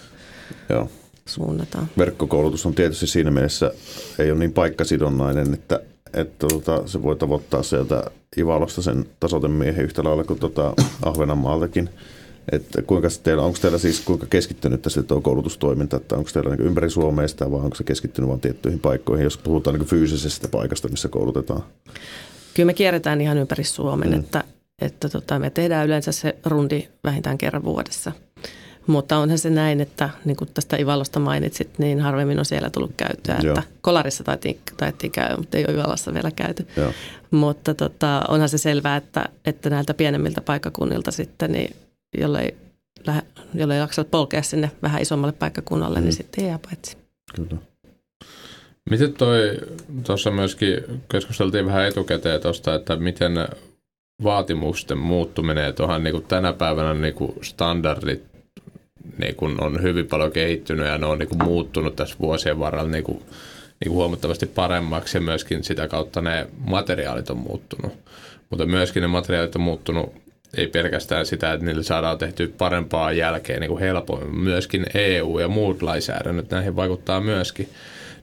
Speaker 4: Joo. suunnataan.
Speaker 2: Verkkokoulutus on tietysti siinä mielessä, ei ole niin paikkasidonnainen, että, että tota, se voi tavoittaa sieltä Ivalosta sen tasoitemiehen yhtä lailla kuin tota Ahvenanmaaltakin – että kuinka teillä, onko teillä siis kuinka keskittynyt tässä tuo koulutustoiminta, että onko teillä niin ympäri Suomea sitä vai onko se keskittynyt vain tiettyihin paikkoihin, jos puhutaan niin fyysisestä paikasta, missä koulutetaan?
Speaker 4: Kyllä me kierretään ihan ympäri Suomen, mm. että, että tota, me tehdään yleensä se rundi vähintään kerran vuodessa. Mutta onhan se näin, että niin kuin tästä Ivalosta mainitsit, niin harvemmin on siellä tullut käyttöä. Että kolarissa taittiin, taittiin käydä, mutta ei ole Ivalossa vielä käyty. Joo. Mutta tota, onhan se selvää, että, että näiltä pienemmiltä paikkakunnilta sitten, niin jollei, jollei jaksa polkea sinne vähän isommalle paikkakunnalle, niin mm. niin sitten jää paitsi. Kyllä.
Speaker 1: Miten toi, tuossa myöskin keskusteltiin vähän etukäteen tuosta, että miten vaatimusten muuttuminen tuohon niin kuin tänä päivänä niin kuin standardit niin kuin on hyvin paljon kehittynyt ja ne on niin kuin muuttunut tässä vuosien varrella niin kuin, niin kuin huomattavasti paremmaksi ja myöskin sitä kautta ne materiaalit on muuttunut. Mutta myöskin ne materiaalit on muuttunut ei pelkästään sitä, että niille saadaan tehty parempaa jälkeen niin kuin helpoin. Myöskin EU ja muut lainsäädännöt näihin vaikuttaa myöskin.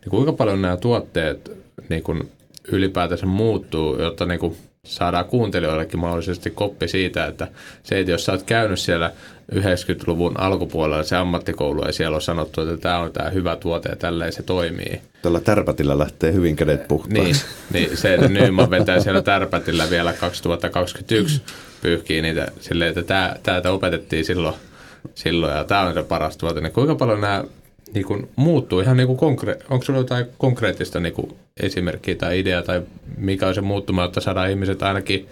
Speaker 1: Niin kuinka paljon nämä tuotteet niin kuin ylipäätänsä muuttuu, jotta niin kuin saadaan kuuntelijoillekin mahdollisesti koppi siitä, että se, että jos sä oot käynyt siellä 90-luvun alkupuolella se ammattikoulu ja siellä on sanottu, että tämä on tämä hyvä tuote ja tälleen se toimii.
Speaker 2: Tällä tärpätillä lähtee hyvin kädet puhtaan.
Speaker 1: Niin, niin se, että Nyman vetää siellä tärpätillä vielä 2021 pyyhkii niitä silleen, että tämä, täältä opetettiin silloin, silloin ja tämä on se paras tuote. Niin kuinka paljon nämä niin kuin, muuttuu ihan niin kuin konkre- onko sinulla jotain konkreettista niin kuin esimerkkiä tai idea tai mikä on se muuttuma, että saadaan ihmiset ainakin,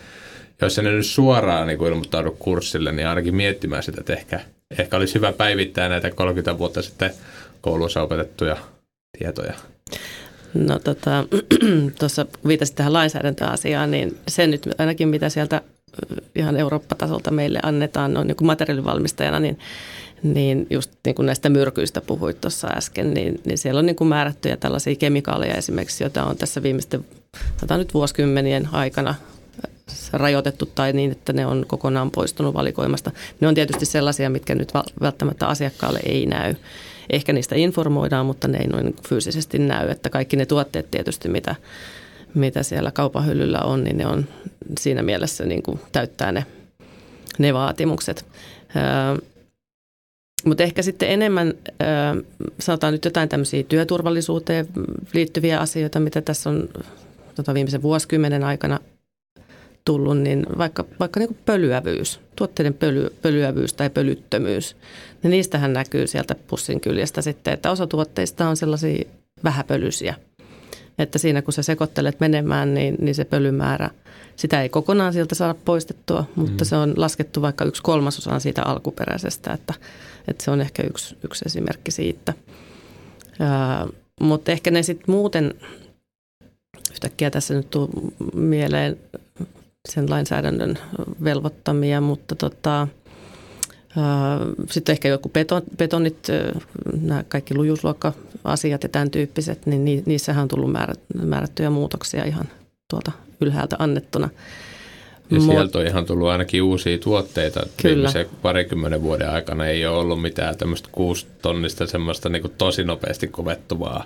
Speaker 1: jos ne nyt suoraan niin kuin ilmoittaudu kurssille, niin ainakin miettimään sitä, että ehkä, ehkä olisi hyvä päivittää näitä 30 vuotta sitten koulussa opetettuja tietoja.
Speaker 4: No tota, tuossa viitasit tähän lainsäädäntöasiaan, niin se nyt ainakin mitä sieltä ihan Eurooppa-tasolta meille annetaan no, niin materiaalivalmistajana, niin, niin just niin kuin näistä myrkyistä puhuit tuossa äsken, niin, niin siellä on niin kuin määrättyjä tällaisia kemikaaleja esimerkiksi, joita on tässä viimeisten nyt vuosikymmenien aikana rajoitettu tai niin, että ne on kokonaan poistunut valikoimasta. Ne on tietysti sellaisia, mitkä nyt välttämättä asiakkaalle ei näy. Ehkä niistä informoidaan, mutta ne ei noin fyysisesti näy. Että kaikki ne tuotteet tietysti, mitä, mitä siellä kaupahyllyllä on, niin ne on siinä mielessä niin kuin täyttää ne, ne vaatimukset. Mutta ehkä sitten enemmän, sanotaan nyt jotain tämmöisiä työturvallisuuteen liittyviä asioita, mitä tässä on tota, viimeisen vuosikymmenen aikana tullut, niin vaikka, vaikka niin pölyävyys, tuotteiden pöly, pölyävyys tai pölyttömyys, niin niistähän näkyy sieltä pussin kyljestä sitten, että osa tuotteista on sellaisia vähäpölyisiä. Että siinä kun sä sekoittelet menemään, niin, niin se pölymäärä, sitä ei kokonaan sieltä saada poistettua, mutta mm. se on laskettu vaikka yksi kolmasosa siitä alkuperäisestä, että, että se on ehkä yksi, yksi esimerkki siitä. Ää, mutta ehkä ne sitten muuten, yhtäkkiä tässä nyt tuu mieleen sen lainsäädännön velvoittamia, mutta tota, sitten ehkä joku beton, betonit, nämä kaikki lujuusluokka-asiat ja tämän tyyppiset, niin niissähän on tullut määrättyjä muutoksia ihan tuolta ylhäältä annettuna.
Speaker 1: Ja sieltä on ihan tullut ainakin uusia tuotteita. Kyllä. Viimeisen parikymmenen vuoden aikana ei ole ollut mitään tämmöistä kuustonnista semmoista niin kuin tosi nopeasti kovettuvaa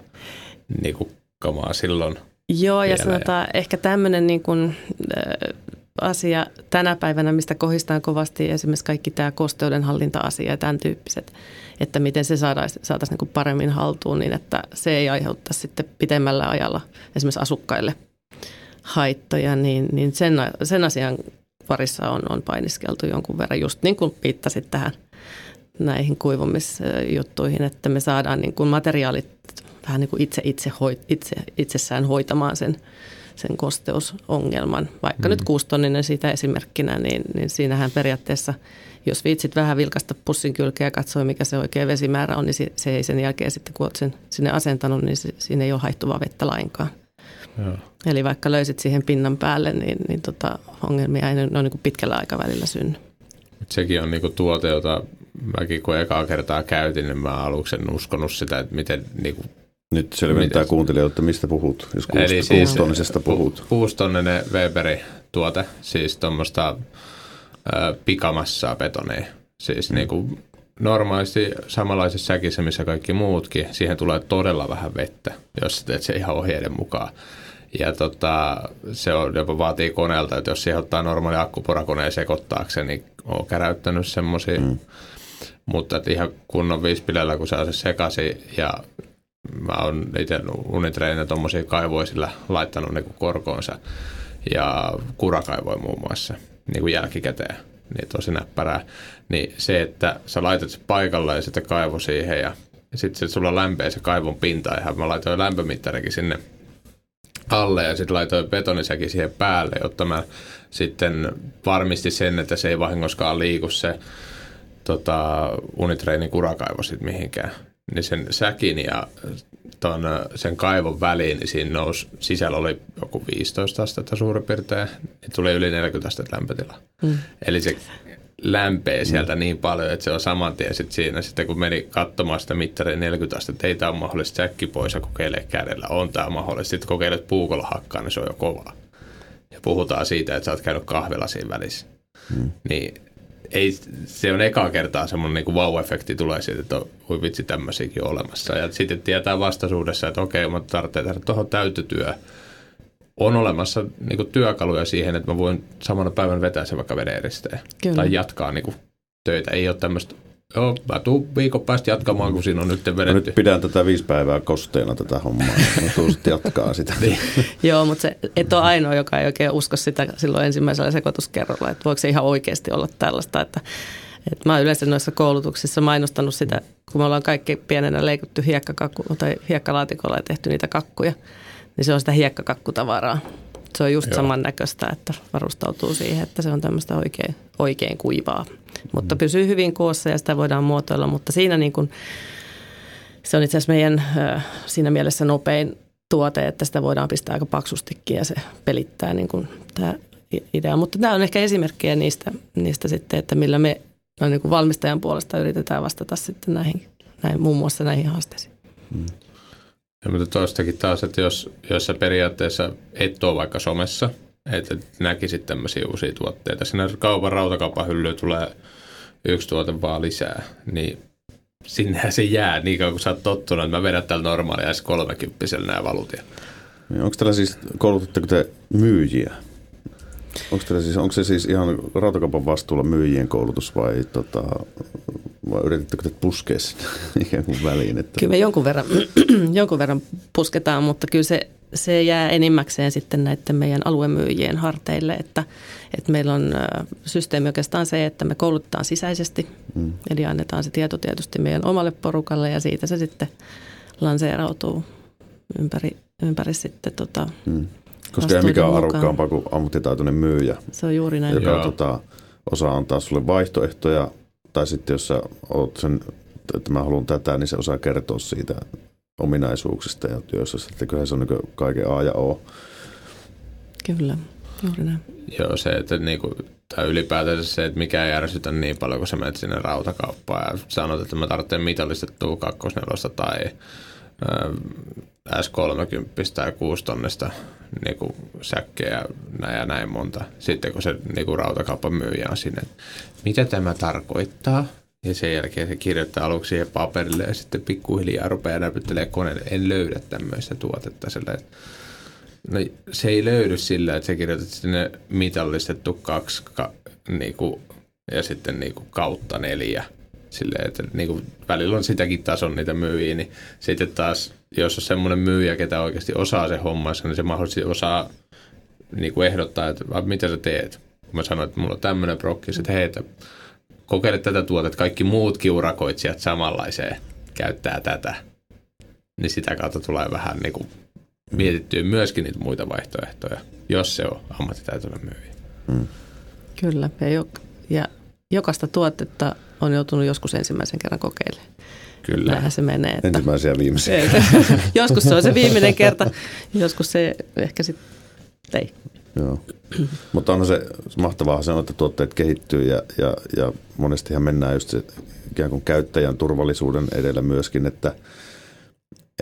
Speaker 1: niin kuin kamaa silloin –
Speaker 4: Joo, ja sanotaan ehkä tämmöinen niin kuin, äh, asia tänä päivänä, mistä kohistaan kovasti esimerkiksi kaikki tämä kosteudenhallinta-asia ja tämän tyyppiset, että miten se saataisiin saataisi niin paremmin haltuun niin, että se ei aiheuttaisi sitten pitemmällä ajalla esimerkiksi asukkaille haittoja, niin, niin sen, sen asian parissa on, on painiskeltu jonkun verran, just niin kuin viittasit tähän näihin kuivumisjuttuihin, että me saadaan niin kuin materiaalit vähän niin kuin itse, itse, hoit, itse itsessään hoitamaan sen, sen kosteusongelman. Vaikka mm. nyt kuustonninen siitä esimerkkinä, niin, niin siinähän periaatteessa, jos viitsit vähän vilkasta pussin kylkeä ja katsoi, mikä se oikea vesimäärä on, niin se, se ei sen jälkeen sitten, kun olet sen sinne asentanut, niin se, siinä ei ole haittuvaa vettä lainkaan. Joo. Eli vaikka löysit siihen pinnan päälle, niin, niin tota, ongelmia ei noin niin pitkällä aikavälillä synny.
Speaker 1: Sekin on niinku tuote, jota mäkin kun ekaa kertaa käytin, niin mä aluksi en uskonut sitä, että miten niinku
Speaker 2: nyt selventää kuuntelijoille, että mistä puhut, jos kuust, Eli siis kuustonnisesta puhut.
Speaker 1: Kuustonninen Weberi-tuote, siis tuommoista pikamassaa betonia. Siis mm. niin kuin normaalisti samanlaisessa säkissä, missä kaikki muutkin, siihen tulee todella vähän vettä, jos teet se ihan ohjeiden mukaan. Ja tota, se on, jopa vaatii koneelta, että jos siihen ottaa normaali akkuporakoneen sekoittaakseen, niin on käräyttänyt semmoisia. Mm. Mutta että ihan kunnon viispilellä, kun saa se sekaisin ja mä oon itse unitreenejä tuommoisia kaivoja sillä laittanut niin korkoonsa ja kurakaivoja muun muassa niin kuin jälkikäteen. Niin tosi näppärää. Niin se, että sä laitat se paikalle ja sitten kaivo siihen ja sitten sulla lämpee se kaivon pinta. Ja mä laitoin lämpömittarikin sinne alle ja sitten laitoin betonisäkin siihen päälle, jotta mä sitten varmisti sen, että se ei vahingoskaan liiku se tota, unitreenin kurakaivo sitten mihinkään niin sen säkin ja ton, sen kaivon väliin, niin siinä nousi, sisällä oli joku 15 astetta suurin piirtein, niin tuli yli 40 astetta lämpötila. Mm. Eli se lämpee sieltä mm. niin paljon, että se on saman tien sit siinä. Sitten kun meni katsomaan sitä mittaria 40 astetta, ei tämä ole mahdollista säkki pois ja kokeile kädellä. On tämä mahdollista. Sitten kokeilet puukolla hakkaa, niin se on jo kovaa. Ja puhutaan siitä, että sä oot käynyt kahvella siinä välissä. Mm. Niin ei, se on ekaa kertaa semmoinen niin wow-efekti tulee siitä, että voi vitsi tämmöisiäkin olemassa. Ja sitten tietää vastaisuudessa, että okei, mä tarvitsen tehdä tuohon täytetyö. On olemassa niin kuin työkaluja siihen, että mä voin samana päivänä vetää sen vaikka veden Tai jatkaa niin kuin, töitä. Ei ole tämmöistä Joo, mä tuun viikon päästä jatkamaan, kun siinä on nyt vedetty.
Speaker 2: Mä nyt pidän tätä viisi päivää kosteena tätä hommaa. Mä tuun sitten jatkaa sitä. niin.
Speaker 4: Joo, mutta se, et ole ainoa, joka ei oikein usko sitä silloin ensimmäisellä sekoituskerralla, että voiko se ihan oikeasti olla tällaista, että et mä oon yleensä noissa koulutuksissa mainostanut sitä, kun me ollaan kaikki pienenä leikuttu hiekkakakku, tai hiekkalaatikolla ja tehty niitä kakkuja, niin se on sitä hiekkakakkutavaraa. Se on just Joo. samannäköistä, että varustautuu siihen, että se on tämmöistä oikein, oikein kuivaa. Mutta mm. pysyy hyvin koossa ja sitä voidaan muotoilla, mutta siinä niin kuin, se on itse asiassa meidän siinä mielessä nopein tuote, että sitä voidaan pistää aika paksustikin ja se pelittää niin kuin tämä idea. Mutta tämä on ehkä esimerkkejä niistä, niistä sitten, että millä me no niin kuin valmistajan puolesta yritetään vastata sitten näihin, näihin muun muassa näihin haasteisiin. Hmm.
Speaker 1: Ja mutta tuostakin taas, että jos, jos sä periaatteessa et ole vaikka somessa, että näkisit tämmöisiä uusia tuotteita, sinne kaupan rautakaupan hyllyyn tulee yksi tuote vaan lisää, niin sinnehän se jää niin kauan kun sä oot tottunut, että mä vedän täällä normaalia s 30 nämä valutia.
Speaker 2: Niin onko tällä siis, koulutatteko te myyjiä? Onko, siis, onko se siis ihan rautakaupan vastuulla myyjien koulutus vai, tota, vai yritettekö te puskea sinne ikään kuin väliin? Että...
Speaker 4: Kyllä me jonkun verran, jonkun verran pusketaan, mutta kyllä se, se jää enimmäkseen sitten näiden meidän aluemyyjien harteille, että, että meillä on systeemi oikeastaan se, että me koulutetaan sisäisesti, mm. eli annetaan se tieto tietysti meidän omalle porukalle ja siitä se sitten lanseerautuu ympäri, ympäri sitten tota, mm
Speaker 2: koska ei mikään arvokkaampaa kuin ammattitaitoinen myyjä.
Speaker 4: Se on juuri näin.
Speaker 2: Joka tota, osaa antaa sulle vaihtoehtoja, tai sitten jos sä oot sen, että mä haluan tätä, niin se osaa kertoa siitä ominaisuuksista ja työssä. Että kyllä se on niin kaiken A ja O.
Speaker 4: Kyllä, juuri näin.
Speaker 1: Joo, se, että niinku, tai ylipäätään se, että mikä ei ärsytä niin paljon, kun sä menet sinne rautakauppaan ja sanot, että mä tarvitsen mitallistettua kakkosnelosta tai S30 tai 6 tonnista niin säkkejä näin ja näin monta. Sitten kun se niin kuin rautakaupan myyjä on sinne, mitä tämä tarkoittaa? Ja sen jälkeen se kirjoittaa aluksi siihen paperille ja sitten pikkuhiljaa rupeaa näpyttelemään koneelle. En löydä tämmöistä tuotetta. Sillä, no, se ei löydy sillä, että sä kirjoitat sinne mitallistettu kaksi ka, niin kuin, ja sitten niin kuin kautta neljä. Silleen, että niin kuin, välillä on sitäkin tason niitä myyjiä, niin sitten taas jos on semmoinen myyjä, ketä oikeasti osaa se hommansa, niin se mahdollisesti osaa niin kuin ehdottaa, että mitä sä teet. Kun mä sanoin, että mulla on tämmöinen prokki, että hei, että kokeile tätä tuotetta, kaikki muutkin urakoitsijat samanlaiseen käyttää tätä. Niin sitä kautta tulee vähän niin kuin mietittyä myöskin niitä muita vaihtoehtoja, jos se on ammattitaitoinen myyjä. Hmm.
Speaker 4: Kyllä, ja, jo, ja jokaista tuotetta on joutunut joskus ensimmäisen kerran kokeilemaan.
Speaker 1: Kyllä.
Speaker 4: Näinhän se menee.
Speaker 2: Että Ensimmäisiä viimeisiä.
Speaker 4: joskus se on se viimeinen kerta, joskus se ehkä sitten ei.
Speaker 2: Joo. Mutta on se mahtavaa sanoa, että tuotteet kehittyy ja, ja, ja monestihan mennään just se ikään kuin käyttäjän turvallisuuden edellä myöskin, että,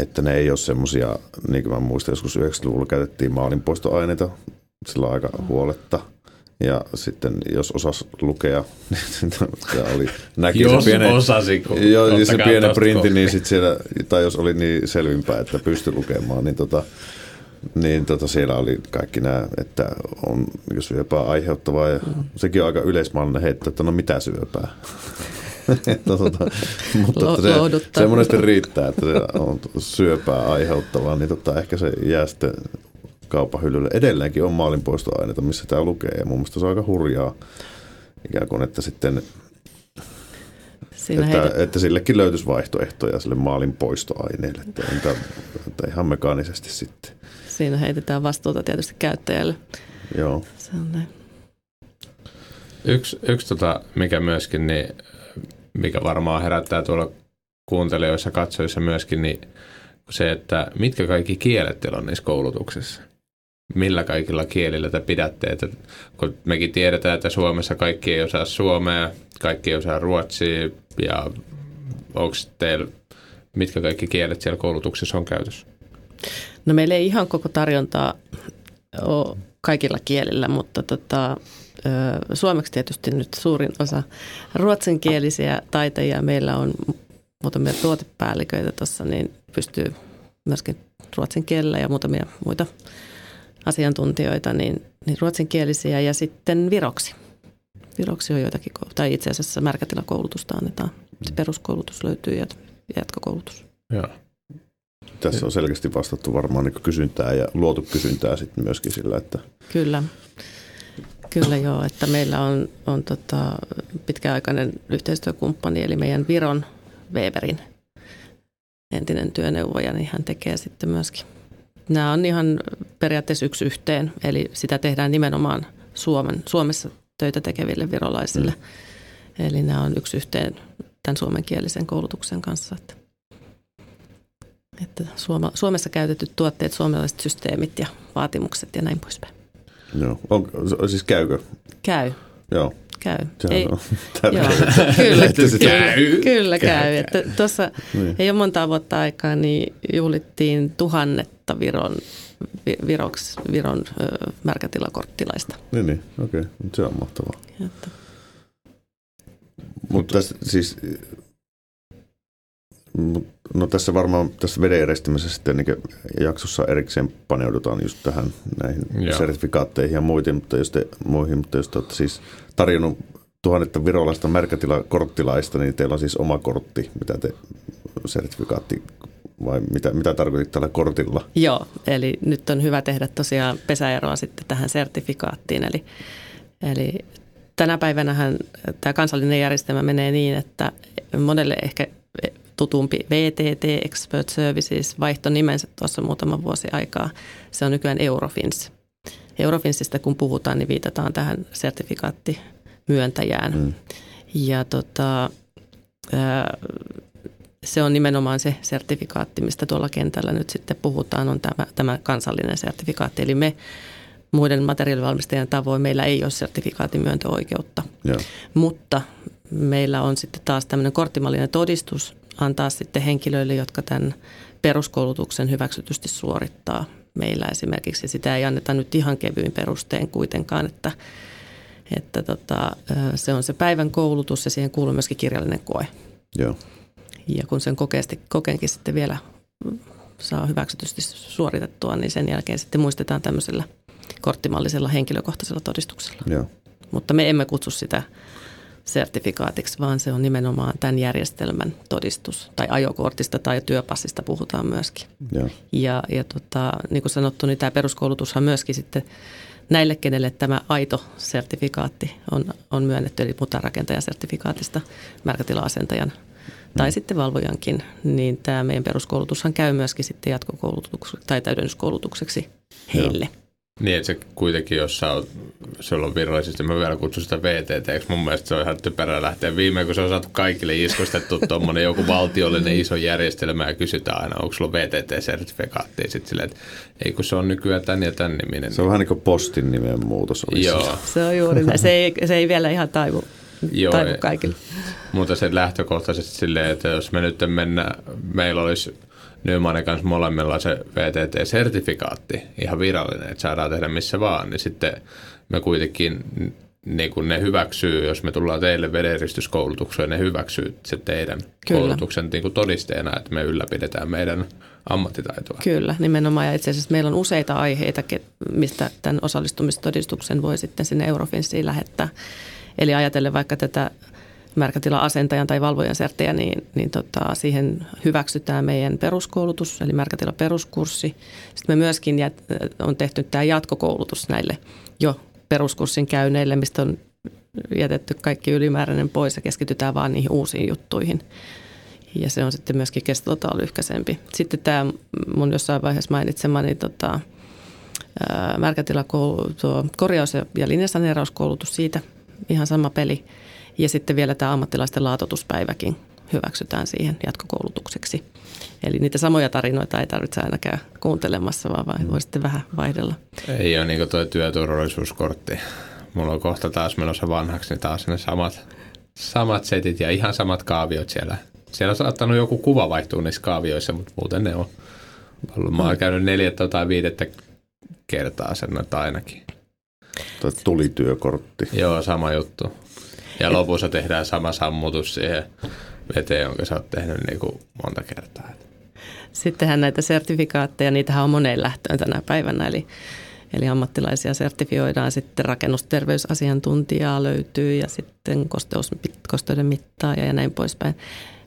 Speaker 2: että ne ei ole semmoisia, niin kuin mä muistan, joskus 90-luvulla käytettiin maalinpoistoaineita sillä aika huoletta – ja sitten jos osas lukea, niin oli,
Speaker 1: näki jos se pienen, osasi,
Speaker 2: jo, niin se pienen printti, niin sit siellä, tai jos oli niin selvimpää, että pystyi lukemaan, niin, tota, niin tota siellä oli kaikki nämä, että on syöpää aiheuttavaa. Ja mm. Sekin on aika yleismallinen heitto, että no mitä syöpää. että, tota, mutta että se, se monesti riittää, että se on syöpää aiheuttavaa, niin tota, ehkä se jää sitten kaupan hyllyllä. Edelleenkin on maalinpoistoaineita, missä tämä lukee ja mun mielestä se on aika hurjaa ikään kuin, että sitten että, heitä... että sillekin löytyisi vaihtoehtoja sille maalinpoistoaineelle, että, että, että ihan mekaanisesti sitten.
Speaker 4: Siinä heitetään vastuuta tietysti käyttäjälle.
Speaker 2: Joo.
Speaker 4: Se on näin.
Speaker 1: Yksi, yksi tota, mikä myöskin, niin, mikä varmaan herättää tuolla kuuntelijoissa, katsojissa myöskin, niin se, että mitkä kaikki kielet teillä on niissä koulutuksissa millä kaikilla kielillä te pidätte. Että, kun mekin tiedetään, että Suomessa kaikki ei osaa suomea, kaikki ei osaa ruotsia ja onko teillä, mitkä kaikki kielet siellä koulutuksessa on käytössä?
Speaker 4: No meillä ei ihan koko tarjontaa ole kaikilla kielillä, mutta tota, suomeksi tietysti nyt suurin osa ruotsinkielisiä taitajia. Meillä on muutamia tuotepäälliköitä tuossa, niin pystyy myöskin ruotsin kielellä ja muutamia muita asiantuntijoita, niin, niin ruotsinkielisiä ja sitten viroksi. Viroksi on joitakin, tai itse asiassa märkätilakoulutusta annetaan. Se peruskoulutus löytyy ja jatkokoulutus.
Speaker 1: Joo.
Speaker 2: Tässä on selkeästi vastattu varmaan niin kysyntää ja luotu kysyntää sitten myöskin sillä, että...
Speaker 4: Kyllä. Kyllä joo, että meillä on, on tota pitkäaikainen yhteistyökumppani, eli meidän Viron Weberin entinen työneuvoja, niin hän tekee sitten myöskin Nämä on ihan periaatteessa yksi yhteen, eli sitä tehdään nimenomaan Suomen, Suomessa töitä tekeville virolaisille. Mm. Eli nämä on yksi yhteen tämän suomenkielisen koulutuksen kanssa. Että, että Suoma, Suomessa käytetyt tuotteet, suomalaiset systeemit ja vaatimukset ja näin poispäin.
Speaker 2: Joo. On, siis käykö?
Speaker 4: Käy,
Speaker 2: Joo.
Speaker 4: käy.
Speaker 2: Sehän
Speaker 4: Ei,
Speaker 2: on
Speaker 4: Joo, kyllä,
Speaker 2: Että sitä-
Speaker 4: kyllä, kyllä käy. Että tuossa
Speaker 2: Niin.
Speaker 4: ei ole monta vuotta aikaa, niin juhlittiin tuhannetta Viron, Vi- Viroks, Viron ö, märkätilakorttilaista.
Speaker 2: Niin, niin. okei. Okay. Se on mahtavaa.
Speaker 4: Että,
Speaker 2: Mutta tässä siis, no tässä varmaan tässä veden eristämisessä sitten niin jaksossa erikseen paneudutaan just tähän näihin.
Speaker 1: Joo.
Speaker 2: sertifikaatteihin ja muihin, mutta jos te, muihin, mutta jos te olette siis tarjonnut tuhannetta virolaista märkätilakorttilaista, niin teillä on siis oma kortti, mitä te sertifikaatti vai mitä, mitä tarkoitit tällä kortilla?
Speaker 4: joo, eli nyt on hyvä tehdä tosiaan pesäeroa sitten tähän sertifikaattiin. Eli, eli tänä päivänähän tämä kansallinen järjestelmä menee niin, että monelle ehkä tutumpi VTT Expert Services vaihto nimensä tuossa muutama vuosi aikaa. Se on nykyään Eurofins. Eurofinsista kun puhutaan, niin viitataan tähän sertifikaattimyöntäjään.
Speaker 2: Mm.
Speaker 4: Ja tota, se on nimenomaan se sertifikaatti, mistä tuolla kentällä nyt sitten puhutaan, on tämä, tämä kansallinen sertifikaatti. Eli me muiden materiaalivalmistajien tavoin meillä ei ole sertifikaattimyöntöoikeutta,
Speaker 2: Joo.
Speaker 4: mutta meillä on sitten taas tämmöinen korttimallinen todistus antaa sitten henkilöille, jotka tämän peruskoulutuksen hyväksytysti suorittaa meillä esimerkiksi. Sitä ei anneta nyt ihan kevyin perustein kuitenkaan, että, että tota, se on se päivän koulutus ja siihen kuuluu myöskin kirjallinen koe.
Speaker 2: Joo.
Speaker 4: Ja kun sen kokeesti, kokeenkin sitten vielä saa hyväksytysti suoritettua, niin sen jälkeen sitten muistetaan tämmöisellä korttimallisella henkilökohtaisella todistuksella.
Speaker 2: Joo.
Speaker 4: Mutta me emme kutsu sitä sertifikaatiksi, vaan se on nimenomaan tämän järjestelmän todistus. Tai ajokortista tai työpassista puhutaan myöskin.
Speaker 2: Joo.
Speaker 4: Ja, ja tota, niin kuin sanottu, niin tämä peruskoulutushan myöskin sitten näille, kenelle tämä aito sertifikaatti on, on myönnetty, eli mutarakentajasertifikaatista märkätila-asentajan tai
Speaker 2: Mm.
Speaker 4: sitten valvojankin, niin tämä meidän peruskoulutushan käy myöskin sitten jatkokoulutukseksi tai täydennyskoulutukseksi heille.
Speaker 1: Niin, että se kuitenkin, jos sä oot, sulla on virallisesti, mä vielä kutsun sitä VTT, mun mielestä se on ihan typerää lähteä viimein, kun se on saatu kaikille iskostettu tuommoinen joku valtiollinen iso järjestelmä ja kysytään aina, onko sulla VTT-sertifikaatti, sitten silleen, että ei kun se on nykyään tän ja tän niminen.
Speaker 2: Se on vähän niin kuin postin nimen muutos. olisi.
Speaker 1: Joo,
Speaker 4: Se on juuri näin. Se ei, se ei vielä ihan taivu,
Speaker 1: Joo,
Speaker 4: taivu kaikille.
Speaker 1: mutta se lähtökohtaisesti silleen, että jos me nyt mennä, meillä olisi Nymanin kanssa molemmilla se VTT-sertifikaatti, ihan virallinen, että saadaan tehdä missä vaan, niin sitten me kuitenkin niin kuin ne hyväksyy, jos me tullaan teille vedenristyskoulutukseen, ne hyväksyy se teidän
Speaker 4: Kyllä.
Speaker 1: Koulutuksen niin kuin todisteena, että me ylläpidetään meidän ammattitaitoa.
Speaker 4: Kyllä, nimenomaan. Ja itse asiassa meillä on useita aiheita, mistä tämän osallistumistodistuksen voi sitten sinne Eurofinsiin lähettää. Eli ajatellen vaikka tätä märkätila-asentajan tai valvojan serttejä, niin, niin tota, siihen hyväksytään meidän peruskoulutus, eli märkätila peruskurssi. Sitten me myöskin jät, on tehty tämä jatkokoulutus näille jo peruskurssin käyneille, mistä on jätetty kaikki ylimääräinen pois ja keskitytään vaan niihin uusiin juttuihin. Ja se on sitten myöskin kestoltaan lyhkäisempi. Sitten tämä mun jossain vaiheessa mainitsemani tota, ää, märkätilakoulu- tuo korjaus- ja linjasaneerauskoulutus siitä, ihan sama peli. Ja sitten vielä tämä ammattilaisten laatotuspäiväkin hyväksytään siihen jatkokoulutukseksi. Eli niitä samoja tarinoita ei tarvitse aina käydä kuuntelemassa, vaan vain voi sitten vähän vaihdella.
Speaker 1: Ei ole niin tuo työturvallisuuskortti. Mulla on kohta taas menossa vanhaksi, niin taas ne samat, samat setit ja ihan samat kaaviot siellä. Siellä on saattanut joku kuva vaihtua niissä kaavioissa, mutta muuten ne on ollut. Mä oon käynyt neljättä tai viidettä kertaa sen ainakin.
Speaker 2: Tai tulityökortti.
Speaker 1: Joo, sama juttu. Ja lopussa tehdään sama sammutus siihen veteen, jonka sä oot tehnyt niin kuin monta kertaa.
Speaker 4: Sittenhän näitä sertifikaatteja, niitähän on moneen lähtöön tänä päivänä, eli, eli ammattilaisia sertifioidaan, sitten rakennusterveysasiantuntijaa löytyy ja sitten kosteus, kosteuden mittaaja ja näin poispäin.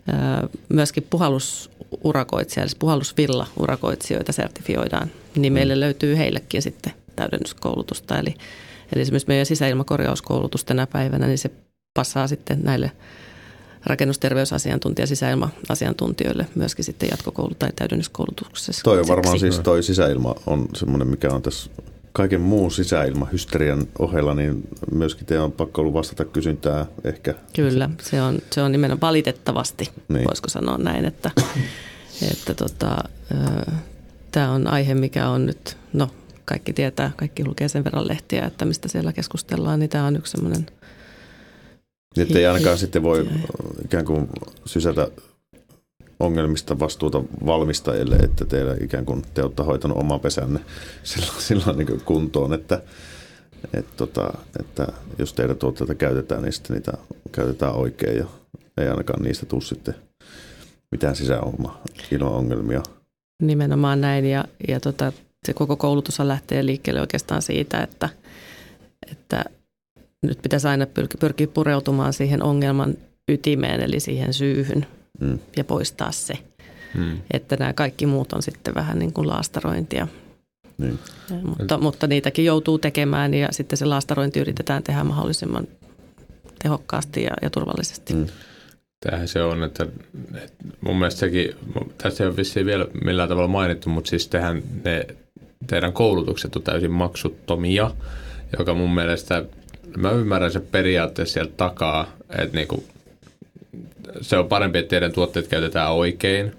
Speaker 4: Öö, Myöskin puhallusurakoitsija, eli puhallusvilla-urakoitsijoita sertifioidaan, niin meille löytyy heillekin sitten täydennyskoulutusta. Eli, eli esimerkiksi meidän sisäilmakorjauskoulutus tänä päivänä, niin se passaa sitten näille rakennusterveysasiantuntija, sisäilma-asiantuntijoille myöskin sitten jatkokoulu- tai täydennyskoulutuksessa.
Speaker 2: Toi on varmaan siis toi sisäilma on semmoinen, mikä on tässä kaiken muun sisäilmahysterian ohella, niin myöskin teidän on pakko ollut vastata kysyntää ehkä.
Speaker 4: Kyllä, se on, se on nimenomaan valitettavasti,
Speaker 2: Niin.
Speaker 4: voisiko sanoa näin, että, että tota, tämä on aihe, mikä on nyt, no kaikki tietää, kaikki lukee sen verran lehtiä, että mistä siellä keskustellaan, niin tämä on yksi semmoinen
Speaker 2: Että ei ainakaan sitten voi ikään kuin sysätä ongelmista vastuuta valmistajille, että teillä ikään kuin te olette hoitanut oman pesänne silloin, silloin niin kuntoon, että, että, tota, että jos teidän tuotteita käytetään, niin sitten niitä käytetään oikein ja ei ainakaan niistä tule sitten mitään ilman ongelmia.
Speaker 4: Nimenomaan näin ja, ja tota, se koko koulutus lähtee liikkeelle oikeastaan siitä, että, että nyt pitäisi aina pyrkiä, pureutumaan siihen ongelman ytimeen, eli siihen syyhyn mm. ja poistaa se. Mm. Että nämä kaikki muut on sitten vähän niin kuin laastarointia. Niin. Ja, mutta, mutta niitäkin joutuu tekemään ja sitten se laastarointi yritetään tehdä mahdollisimman tehokkaasti ja, ja turvallisesti. Mm.
Speaker 1: Tämähän se on, että, että mun mielestä sekin, tässä ei ole vissiin vielä millään tavalla mainittu, mutta siis tehän ne, teidän koulutukset on täysin maksuttomia, joka mun mielestä, mä ymmärrän se periaatteessa sieltä takaa, että niinku, se on parempi, että teidän tuotteet käytetään oikein.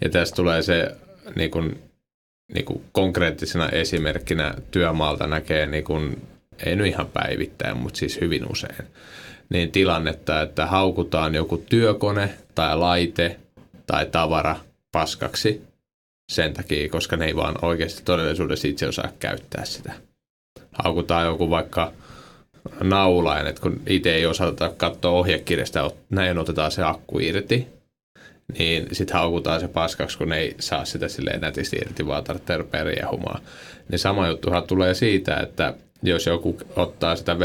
Speaker 1: Ja tässä tulee se niin kuin, niin kuin konkreettisena esimerkkinä työmaalta näkee, niin kuin, ei nyt ihan päivittäin, mutta siis hyvin usein, niin tilannetta, että haukutaan joku työkone tai laite tai tavara paskaksi sen takia, koska ne ei vaan oikeasti todellisuudessa itse osaa käyttää sitä. Haukutaan joku vaikka naulain, että kun itse ei osata katsoa ohjekirjasta, näin otetaan se akku irti, niin sitten haukutaan se paskaksi, kun ei saa sitä silleen nätisti irti, vaan tarvitsee rupea riehumaan. Niin sama juttuhan tulee siitä, että jos joku ottaa sitä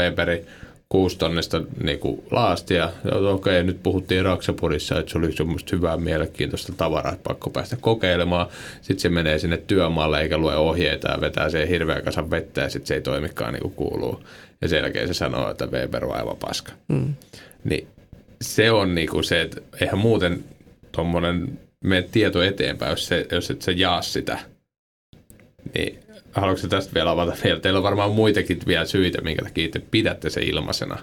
Speaker 1: Weberi kuustonnesta niin laastia, okei, okay, nyt puhuttiin Raksapurissa, että se oli semmoista hyvää mielenkiintoista tavaraa, että pakko päästä kokeilemaan. Sitten se menee sinne työmaalle eikä lue ohjeita ja vetää siihen hirveän kasan vettä ja sitten se ei toimikaan niin kuin kuuluu ja sen jälkeen se sanoo, että Weber on aivan paska. Mm. Niin se on niinku se, että eihän muuten tuommoinen mene tieto eteenpäin, jos, se, jos et sä jaa sitä. Niin haluatko tästä vielä avata vielä? Teillä on varmaan muitakin vielä syitä, minkä takia te pidätte se ilmaisena.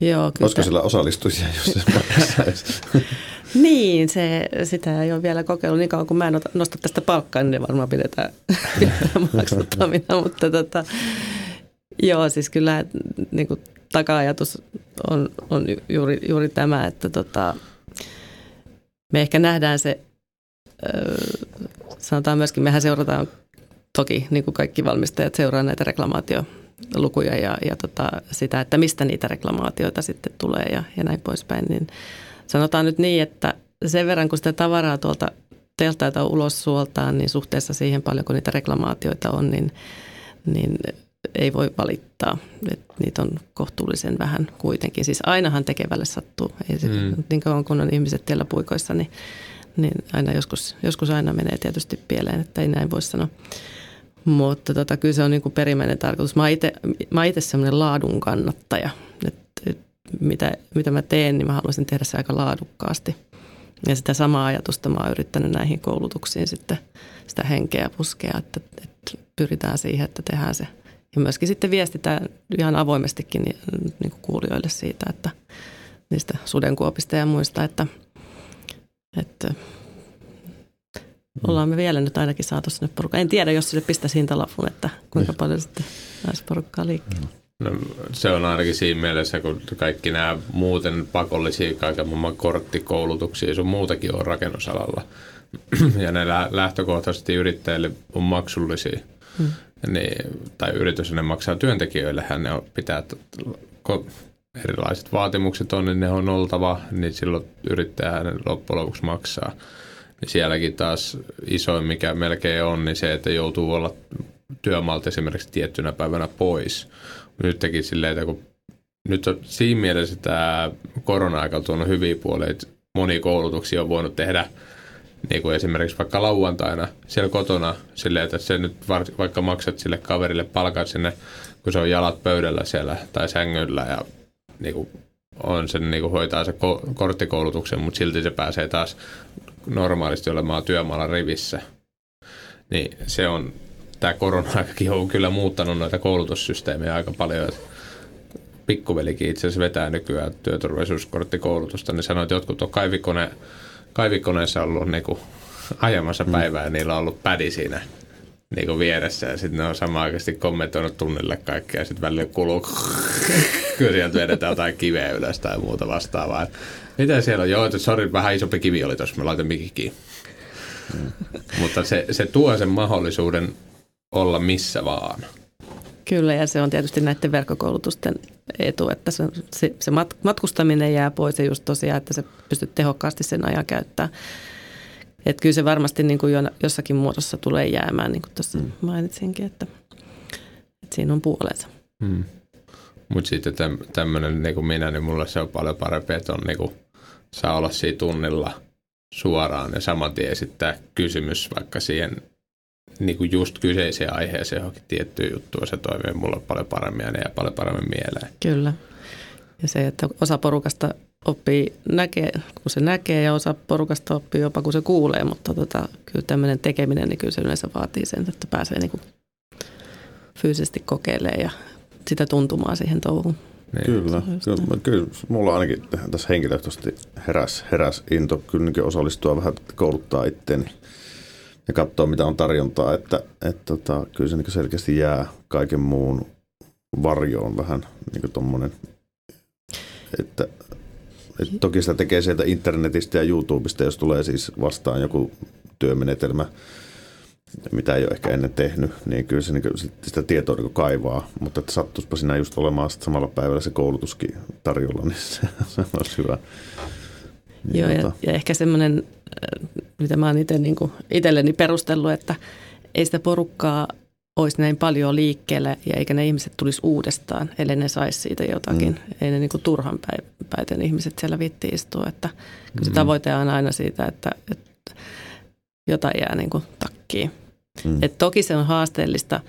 Speaker 4: Joo,
Speaker 2: kyllä. Olisiko sillä osallistuisia, jos se
Speaker 4: Niin, se, sitä ei ole vielä kokeillut niin kauan, kun mä en nosta tästä palkkaa, niin ne varmaan pidetään, pidetään maksuttomina, mutta tota, Joo, siis kyllä niin kuin taka-ajatus on, on juuri, juuri tämä, että tota, me ehkä nähdään se, sanotaan myöskin, mehän seurataan toki, niin kuin kaikki valmistajat seuraa näitä reklamaatiolukuja ja, ja tota, sitä, että mistä niitä reklamaatioita sitten tulee ja, ja näin poispäin. Niin sanotaan nyt niin, että sen verran kun sitä tavaraa tuolta teltaita ulos suoltaan, niin suhteessa siihen paljon kun niitä reklamaatioita on, niin, niin ei voi valittaa. Et niitä on kohtuullisen vähän kuitenkin. Siis ainahan tekevälle sattuu. Ei se, mm. Niin kauan kun on ihmiset tiellä puikoissa, niin, niin aina joskus, joskus aina menee tietysti pieleen, että ei näin voi sanoa. Mutta tota, kyllä se on niin kuin perimmäinen tarkoitus. Mä itse semmoinen laadun kannattaja. Et, mitä, mitä mä teen, niin mä haluaisin tehdä se aika laadukkaasti. Ja sitä samaa ajatusta mä oon yrittänyt näihin koulutuksiin sitten sitä henkeä puskea, että, että pyritään siihen, että tehdään se – ja myöskin sitten viestitään ihan avoimestikin niin, niin kuin kuulijoille siitä, että niistä sudenkuopista ja muista, että, että ollaan me vielä nyt ainakin saatu sinne porukkaan. En tiedä, jos sille pistäisi hintalapun, että kuinka niin. paljon sitten saisi porukkaa liikkeelle.
Speaker 1: No, se on ainakin siinä mielessä, kun kaikki nämä muuten pakollisia kaiken maailman korttikoulutuksia sun muutakin on rakennusalalla. ja ne lähtökohtaisesti yrittäjille on maksullisia. Hmm niin, tai yritys ne maksaa työntekijöille, ne on, pitää, erilaiset vaatimukset on, niin ne on oltava, niin silloin yrittäjä loppujen lopuksi maksaa. Niin sielläkin taas isoin, mikä melkein on, niin se, että joutuu olla työmaalta esimerkiksi tiettynä päivänä pois. Nyt teki silleen, että kun nyt on siinä mielessä tämä korona-aika tuonut hyviä puolia, että moni koulutuksia on voinut tehdä – niin kuin esimerkiksi vaikka lauantaina siellä kotona silleen, että se nyt vaikka maksat sille kaverille palkat sinne, kun se on jalat pöydällä siellä tai sängyllä ja niin kuin on sen, niin kuin hoitaa se ko- korttikoulutuksen, mutta silti se pääsee taas normaalisti olemaan työmaalla rivissä. Niin se on, tämä korona-aikakin on kyllä muuttanut noita koulutussysteemejä aika paljon. Pikkuvelikin itse asiassa vetää nykyään työturvallisuuskorttikoulutusta, niin sanoi, että jotkut on kaivikone kaivikoneessa ollut niin kuin ajamassa mm. päivää ja niillä on ollut pädi siinä niin kuin vieressä ja sitten ne on samaan aikaisesti kommentoinut tunnille kaikkea ja sitten välillä kuluu, kyllä sieltä vedetään jotain kiveä ylös tai muuta vastaavaa. Mitä siellä on? Joo, että sori, vähän isompi kivi oli tuossa, mä laitan mikikin. Mm. Mutta se, se tuo sen mahdollisuuden olla missä vaan.
Speaker 4: Kyllä, ja se on tietysti näiden verkkokoulutusten etu, että se, se, se matkustaminen jää pois ja just tosiaan, että se pystyt tehokkaasti sen ajan käyttämään. Että kyllä se varmasti niin kuin jossakin muodossa tulee jäämään, niin kuin tuossa mm. mainitsinkin, että, että siinä on puolensa. Mm.
Speaker 1: Mutta sitten tämmöinen niin kuin minä, niin mulla se on paljon parempi, että on niin kuin, saa olla siinä tunnilla suoraan ja saman tien esittää kysymys vaikka siihen niin kuin just kyseiseen aiheeseen johonkin tiettyyn juttuun. Se toimii mulle paljon paremmin ja ne jää paljon paremmin mieleen.
Speaker 4: Kyllä. Ja se, että osa porukasta oppii näkee, kun se näkee ja osa porukasta oppii jopa kun se kuulee, mutta tota, kyllä tämmöinen tekeminen, niin kyllä se yleensä vaatii sen, että pääsee niin kuin fyysisesti kokeilemaan ja sitä tuntumaa siihen touhuun.
Speaker 2: Niin. Kyllä, kyllä, kyllä, mulla ainakin tässä henkilökohtaisesti heräs, heräs into kyllä niin osallistua vähän kouluttaa itteeni ja katsoa, mitä on tarjontaa, että, että tota, kyllä se niin selkeästi jää kaiken muun varjoon vähän niin tuommoinen, että, että toki sitä tekee sieltä internetistä ja YouTubesta, jos tulee siis vastaan joku työmenetelmä, mitä ei ole ehkä ennen tehnyt, niin kyllä se niin sitä tietoa niin kaivaa. Mutta että sattuispa siinä just olemaan samalla päivällä se koulutuskin tarjolla, niin se, se olisi hyvä.
Speaker 4: Niin, Joo, ja, tota- ja ehkä semmoinen, äh, mitä mä oon itse niin itselleni perustellut, että ei sitä porukkaa olisi näin paljon liikkeelle ja eikä ne ihmiset tulisi uudestaan, ellei ne saisi siitä jotakin. Mm. Ei ne niin kuin turhan päiten ihmiset siellä vitti istua. Että kyllä se mm. tavoite on aina siitä, että, että jotain jää niin kuin takkiin. Mm. Et toki se on haasteellista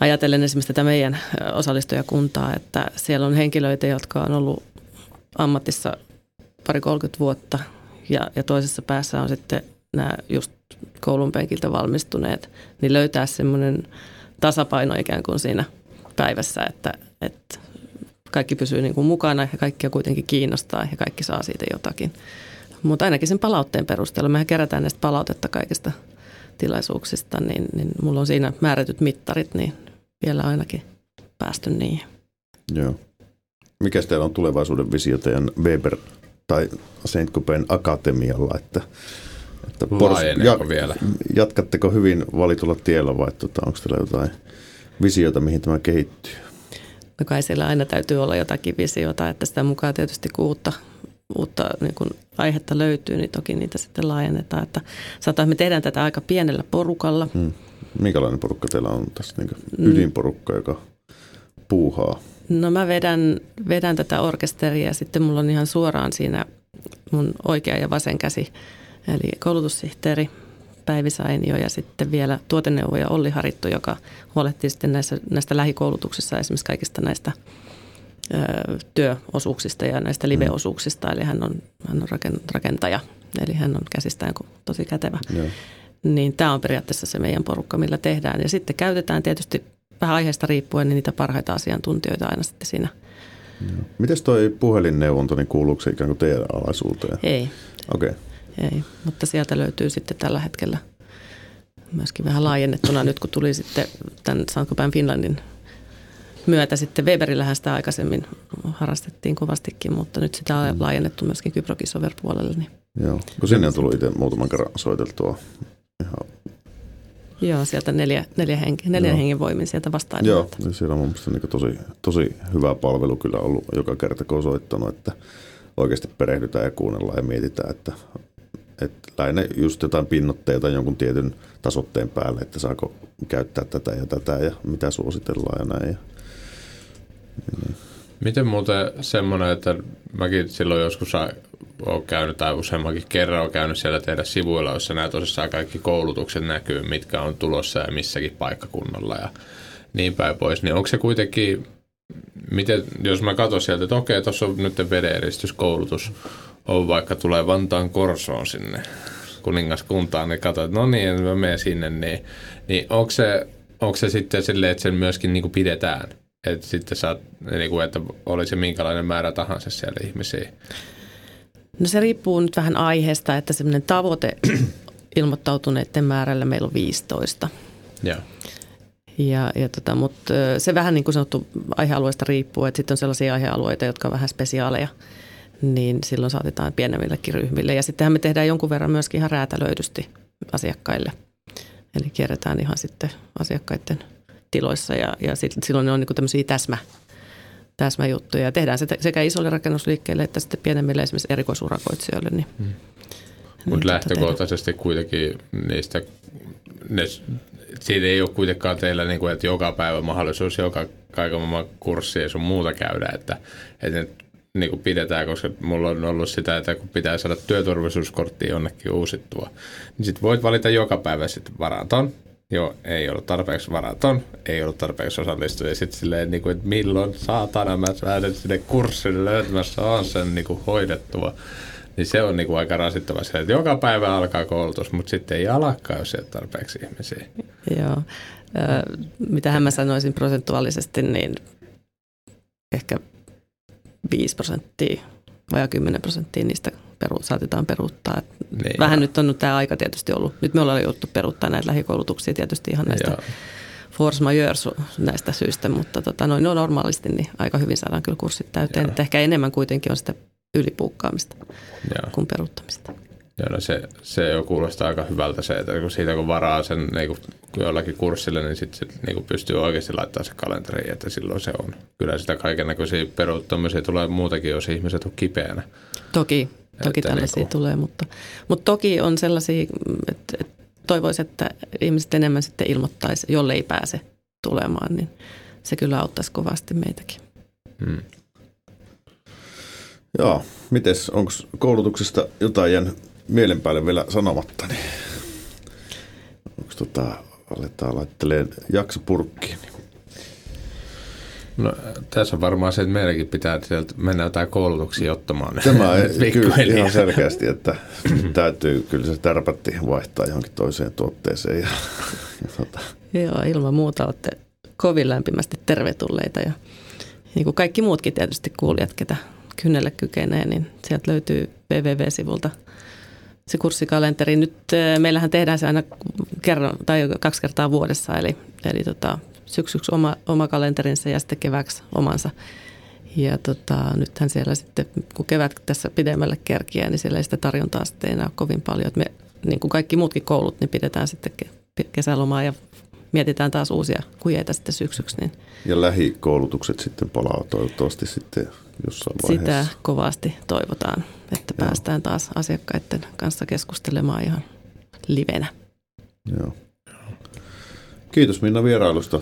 Speaker 4: ajatellen esimerkiksi tätä meidän osallistujakuntaa, että siellä on henkilöitä, jotka on ollut ammatissa pari 30 vuotta ja, ja toisessa päässä on sitten nämä just koulun penkiltä valmistuneet, niin löytää semmoinen tasapaino ikään kuin siinä päivässä, että, että kaikki pysyy niin kuin mukana ja kaikkia kuitenkin kiinnostaa ja kaikki saa siitä jotakin. Mutta ainakin sen palautteen perusteella, mehän kerätään näistä palautetta kaikista tilaisuuksista, niin, niin mulla on siinä määrätyt mittarit, niin vielä ainakin päästy niihin.
Speaker 2: Joo. Mikä teillä on tulevaisuuden visio teidän Weber tai Saint Copen Akatemialla, että,
Speaker 1: että pors, ja, vielä?
Speaker 2: Jatkatteko hyvin valitulla tiellä vai tota, onko teillä jotain visiota, mihin tämä kehittyy?
Speaker 4: No kai siellä aina täytyy olla jotakin visiota, että sitä mukaan tietysti kun uutta, niin kun aihetta löytyy, niin toki niitä sitten laajennetaan. Että saattaa, että me tehdään tätä aika pienellä porukalla. Hmm.
Speaker 2: Minkälainen porukka teillä on tässä niin ydinporukka, joka puuhaa?
Speaker 4: No mä vedän, vedän tätä orkesteria ja sitten mulla on ihan suoraan siinä mun oikea ja vasen käsi, eli koulutussihteeri Päivi Sainio ja sitten vielä tuoteneuvoja Olli Harittu, joka huolehtii sitten näissä, näistä lähikoulutuksissa esimerkiksi kaikista näistä työosuuksista ja näistä liveosuuksista, eli hän on, hän on rakentaja, eli hän on käsistään tosi kätevä. Joo. Niin tämä on periaatteessa se meidän porukka, millä tehdään. Ja sitten käytetään tietysti vähän aiheesta riippuen niin niitä parhaita asiantuntijoita aina sitten siinä.
Speaker 2: Miten toi puhelinneuvonta, niin kuuluuko se ikään kuin teidän alaisuuteen?
Speaker 4: Ei.
Speaker 2: Okei. Okay.
Speaker 4: Ei, mutta sieltä löytyy sitten tällä hetkellä myöskin vähän laajennettuna nyt, kun tuli sitten tämän Sankopäin Finlandin myötä sitten Weberillähän sitä aikaisemmin harrastettiin kovastikin, mutta nyt sitä on laajennettu myöskin Kyprokisover puolelle. Niin.
Speaker 2: Joo, kun sinne on tullut itse muutaman kerran soiteltua ihan
Speaker 4: Joo, sieltä neljä, neljä, henki, neljä hengen voimin sieltä vastaan.
Speaker 2: Joo, niin siellä on mun mielestä niin tosi, tosi hyvä palvelu kyllä ollut joka kerta, kun on soittanut, että oikeasti perehdytään ja kuunnellaan ja mietitään, että, että lähinnä just jotain pinnotteita jonkun tietyn tasotteen päälle, että saako käyttää tätä ja tätä ja mitä suositellaan ja näin. Ja.
Speaker 1: Miten muuten semmoinen, että mäkin silloin joskus olen käynyt tai useammankin kerran olen käynyt siellä teidän sivuilla, jossa nämä tosissaan kaikki koulutukset näkyy, mitkä on tulossa ja missäkin paikkakunnalla ja niin päin pois. Niin onko se kuitenkin, miten, jos mä katson sieltä, että okei, tuossa on nyt vedeeristyskoulutus, on vaikka tulee Vantaan Korsoon sinne kuningaskuntaan, niin katsoin, että no niin, mä menen sinne, niin, niin onko, se, onko se sitten silleen, että sen myöskin niin kuin pidetään? Että sitten saat, niin kuin, että olisi minkälainen määrä tahansa siellä ihmisiä.
Speaker 4: No se riippuu nyt vähän aiheesta, että semmoinen tavoite ilmoittautuneiden määrällä meillä on 15.
Speaker 1: Joo.
Speaker 4: Ja, ja tota, mutta se vähän niin kuin sanottu aihealueesta riippuu, että sitten on sellaisia aihealueita, jotka on vähän spesiaaleja, niin silloin saatetaan pienemmillekin ryhmille. Ja sittenhän me tehdään jonkun verran myöskin ihan räätälöidysti asiakkaille. Eli kierretään ihan sitten asiakkaiden tiloissa ja, ja sit, silloin ne on niin tämmöisiä täsmä, täsmäjuttuja. Tehdään se sekä isolle rakennusliikkeelle että sitten pienemmille esimerkiksi erikoisurakoitsijoille. Niin,
Speaker 1: hmm.
Speaker 4: niin
Speaker 1: Mutta tota lähtökohtaisesti kuitenkin niistä, ne, siitä ei ole kuitenkaan teillä, niin kuin, että joka päivä mahdollisuus joka kaiken maailman kurssia ja sun muuta käydä, että, että ne niin kuin pidetään, koska mulla on ollut sitä, että kun pitää saada työturvallisuuskortti jonnekin uusittua, niin sitten voit valita joka päivä sitten varaton, Joo, ei ollut tarpeeksi varaton, ei ollut tarpeeksi osallistuja. Ja sitten silleen, niin kuin, että milloin saatana mä pääsen sinne kurssille löytämässä on sen niin kuin hoidettua. Niin se on niin kuin aika rasittava se, että joka päivä alkaa koulutus, mutta sitten ei alkaa, jos ei ole tarpeeksi ihmisiä.
Speaker 4: Joo. Mitähän mä sanoisin prosentuaalisesti, niin ehkä 5 prosenttia vai 10 prosenttia niistä peru, saatetaan peruuttaa. Niin, Vähän nyt on tämä aika tietysti ollut. Nyt me ollaan jouduttu peruuttaa näitä lähikoulutuksia tietysti ihan näistä Joo. force majeure näistä syistä, mutta tota, noin no normaalisti niin aika hyvin saadaan kyllä kurssit täyteen. Että ehkä enemmän kuitenkin on sitä ylipuukkaamista Joo. kuin peruuttamista.
Speaker 1: Joo, no se, se jo kuulostaa aika hyvältä se, että kun siitä kun varaa sen niin kuin jollakin kurssille, niin sitten sit, niin pystyy oikeasti laittamaan se kalenteriin, että silloin se on. Kyllä sitä kaiken näköisiä peruuttamisia tulee muutakin, jos ihmiset on kipeänä.
Speaker 4: Toki, toki että tällaisia niin kuin... tulee, mutta, mutta toki on sellaisia, että, että toivoisin, että ihmiset enemmän sitten ilmoittaisi, jolle ei pääse tulemaan, niin se kyllä auttaisi kovasti meitäkin. Hmm.
Speaker 2: Joo, mites, onko koulutuksesta jotain jäänyt mielen päälle vielä sanomatta, niin onko tota, aletaan laitteleen jaksopurkkiin. Niin.
Speaker 1: No, tässä on varmaan se, että meidänkin pitää sieltä mennä jotain koulutuksia ottamaan.
Speaker 2: Tämä ei, kyllä ihan selkeästi, että täytyy kyllä se tärpätti vaihtaa johonkin toiseen tuotteeseen. Ja,
Speaker 4: ja tota. Joo, ilman muuta olette kovin lämpimästi tervetulleita ja niin kuin kaikki muutkin tietysti kuulijat, ketä kynnelle kykenee, niin sieltä löytyy www-sivulta – se kurssikalenteri. Nyt meillähän tehdään se aina kerran tai kaksi kertaa vuodessa, eli, eli tota, syksyksi oma, oma kalenterinsa ja sitten keväksi omansa. Ja tota, nythän siellä sitten, kun kevät tässä pidemmälle kerkiää, niin siellä ei sitä tarjontaa sitten enää ole kovin paljon. Että me, niin kuin kaikki muutkin koulut, niin pidetään sitten kesälomaa ja mietitään taas uusia kujeita sitten syksyksi. Niin.
Speaker 2: Ja lähikoulutukset sitten palaa toivottavasti sitten jossain
Speaker 4: vaiheessa. Sitä kovasti toivotaan, että Joo. päästään taas asiakkaiden kanssa keskustelemaan ihan livenä.
Speaker 2: Joo. Kiitos Minna vierailusta.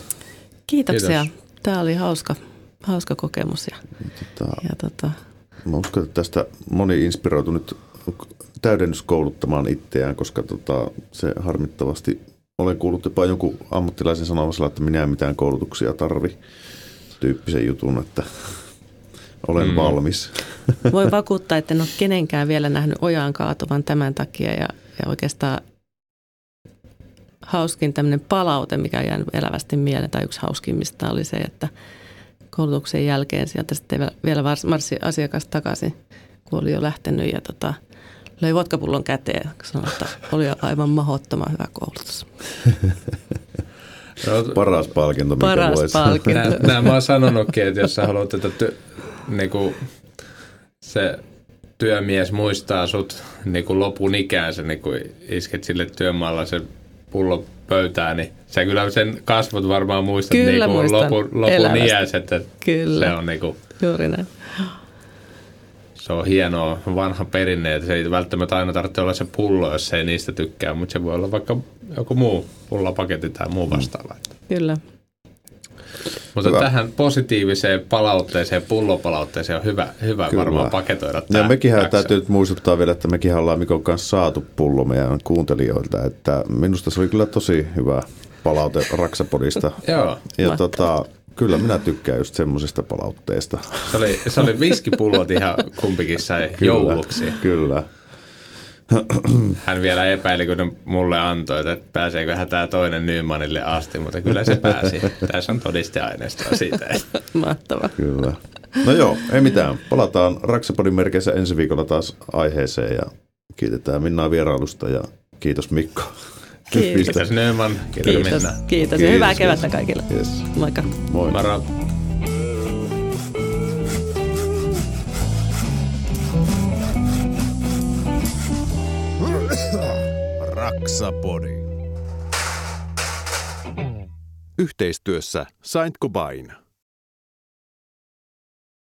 Speaker 4: Kiitoksia. Kiitos. Tämä oli hauska, hauska kokemus. Ja, tota, ja tota...
Speaker 2: Mä uskon, että tästä moni inspiroitu nyt täydennyskouluttamaan itseään, koska tota, se harmittavasti olen kuullut jopa jonkun ammattilaisen sanomassa, että minä en mitään koulutuksia tarvi tyyppisen jutun, että olen mm. valmis.
Speaker 4: Voi vakuuttaa, että en ole kenenkään vielä nähnyt ojaan kaatuvan tämän takia ja, ja oikeastaan hauskin tämmöinen palaute, mikä on jäänyt elävästi mieleen, tai yksi hauskimmista oli se, että koulutuksen jälkeen sieltä sitten vielä marssi asiakas takaisin, kun oli jo lähtenyt ja tota, löi vodkapullon käteen sanoi, että oli aivan mahdottoman hyvä koulutus.
Speaker 2: No, Paras palkinto, mikä
Speaker 4: Paras voisi. palkinto.
Speaker 1: Nämä mä oon sanonutkin, että jos sä haluat, että ty, niinku, se työmies muistaa sut niinku lopun ikäänsä, niin kun isket sille työmaalla se pullo pöytään, niin sä kyllä sen kasvot varmaan muistat
Speaker 4: kyllä
Speaker 1: niinku lopun, lopun iässä, että
Speaker 4: kyllä.
Speaker 1: se on niinku...
Speaker 4: Juuri näin
Speaker 1: se on hienoa vanha perinne, että se ei välttämättä aina tarvitse olla se pullo, jos ei niistä tykkää, mutta se voi olla vaikka joku muu pullapaketti tai muu vastaava.
Speaker 4: Kyllä.
Speaker 1: Mutta hyvä. tähän positiiviseen palautteeseen, pullopalautteeseen on hyvä, hyvä varmaan paketoida
Speaker 2: tämä. Ja mekin täytyy nyt muistuttaa vielä, että mekin ollaan Mikon kanssa saatu pullo meidän kuuntelijoilta, että minusta se oli kyllä tosi hyvä palaute Raksapodista.
Speaker 1: Joo.
Speaker 2: Ja tota, Kyllä minä tykkään just semmoisesta palautteesta.
Speaker 1: Se oli, se oli viskipullot ihan kumpikin sai kyllä, jouluksi.
Speaker 2: Kyllä.
Speaker 1: Hän vielä epäili, kun ne mulle antoi, että pääseekö tämä toinen Nymanille asti, mutta kyllä se pääsi. Tässä on todisteaineistoa siitä.
Speaker 4: Mahtava.
Speaker 2: Kyllä. No joo, ei mitään. Palataan Raksapodin merkeissä ensi viikolla taas aiheeseen ja kiitetään Minnaa vierailusta ja kiitos Mikko.
Speaker 4: Kiitos.
Speaker 1: Kiitos Nöman. Kiitos,
Speaker 4: Kiitos.
Speaker 1: Minna.
Speaker 4: Kiitos. Ja
Speaker 2: Kiitos,
Speaker 4: hyvää kevättä kaikille.
Speaker 2: Yes.
Speaker 4: Moikka.
Speaker 2: Moi.
Speaker 1: Moro.
Speaker 3: Raksapodi. Yhteistyössä Saint Gobain.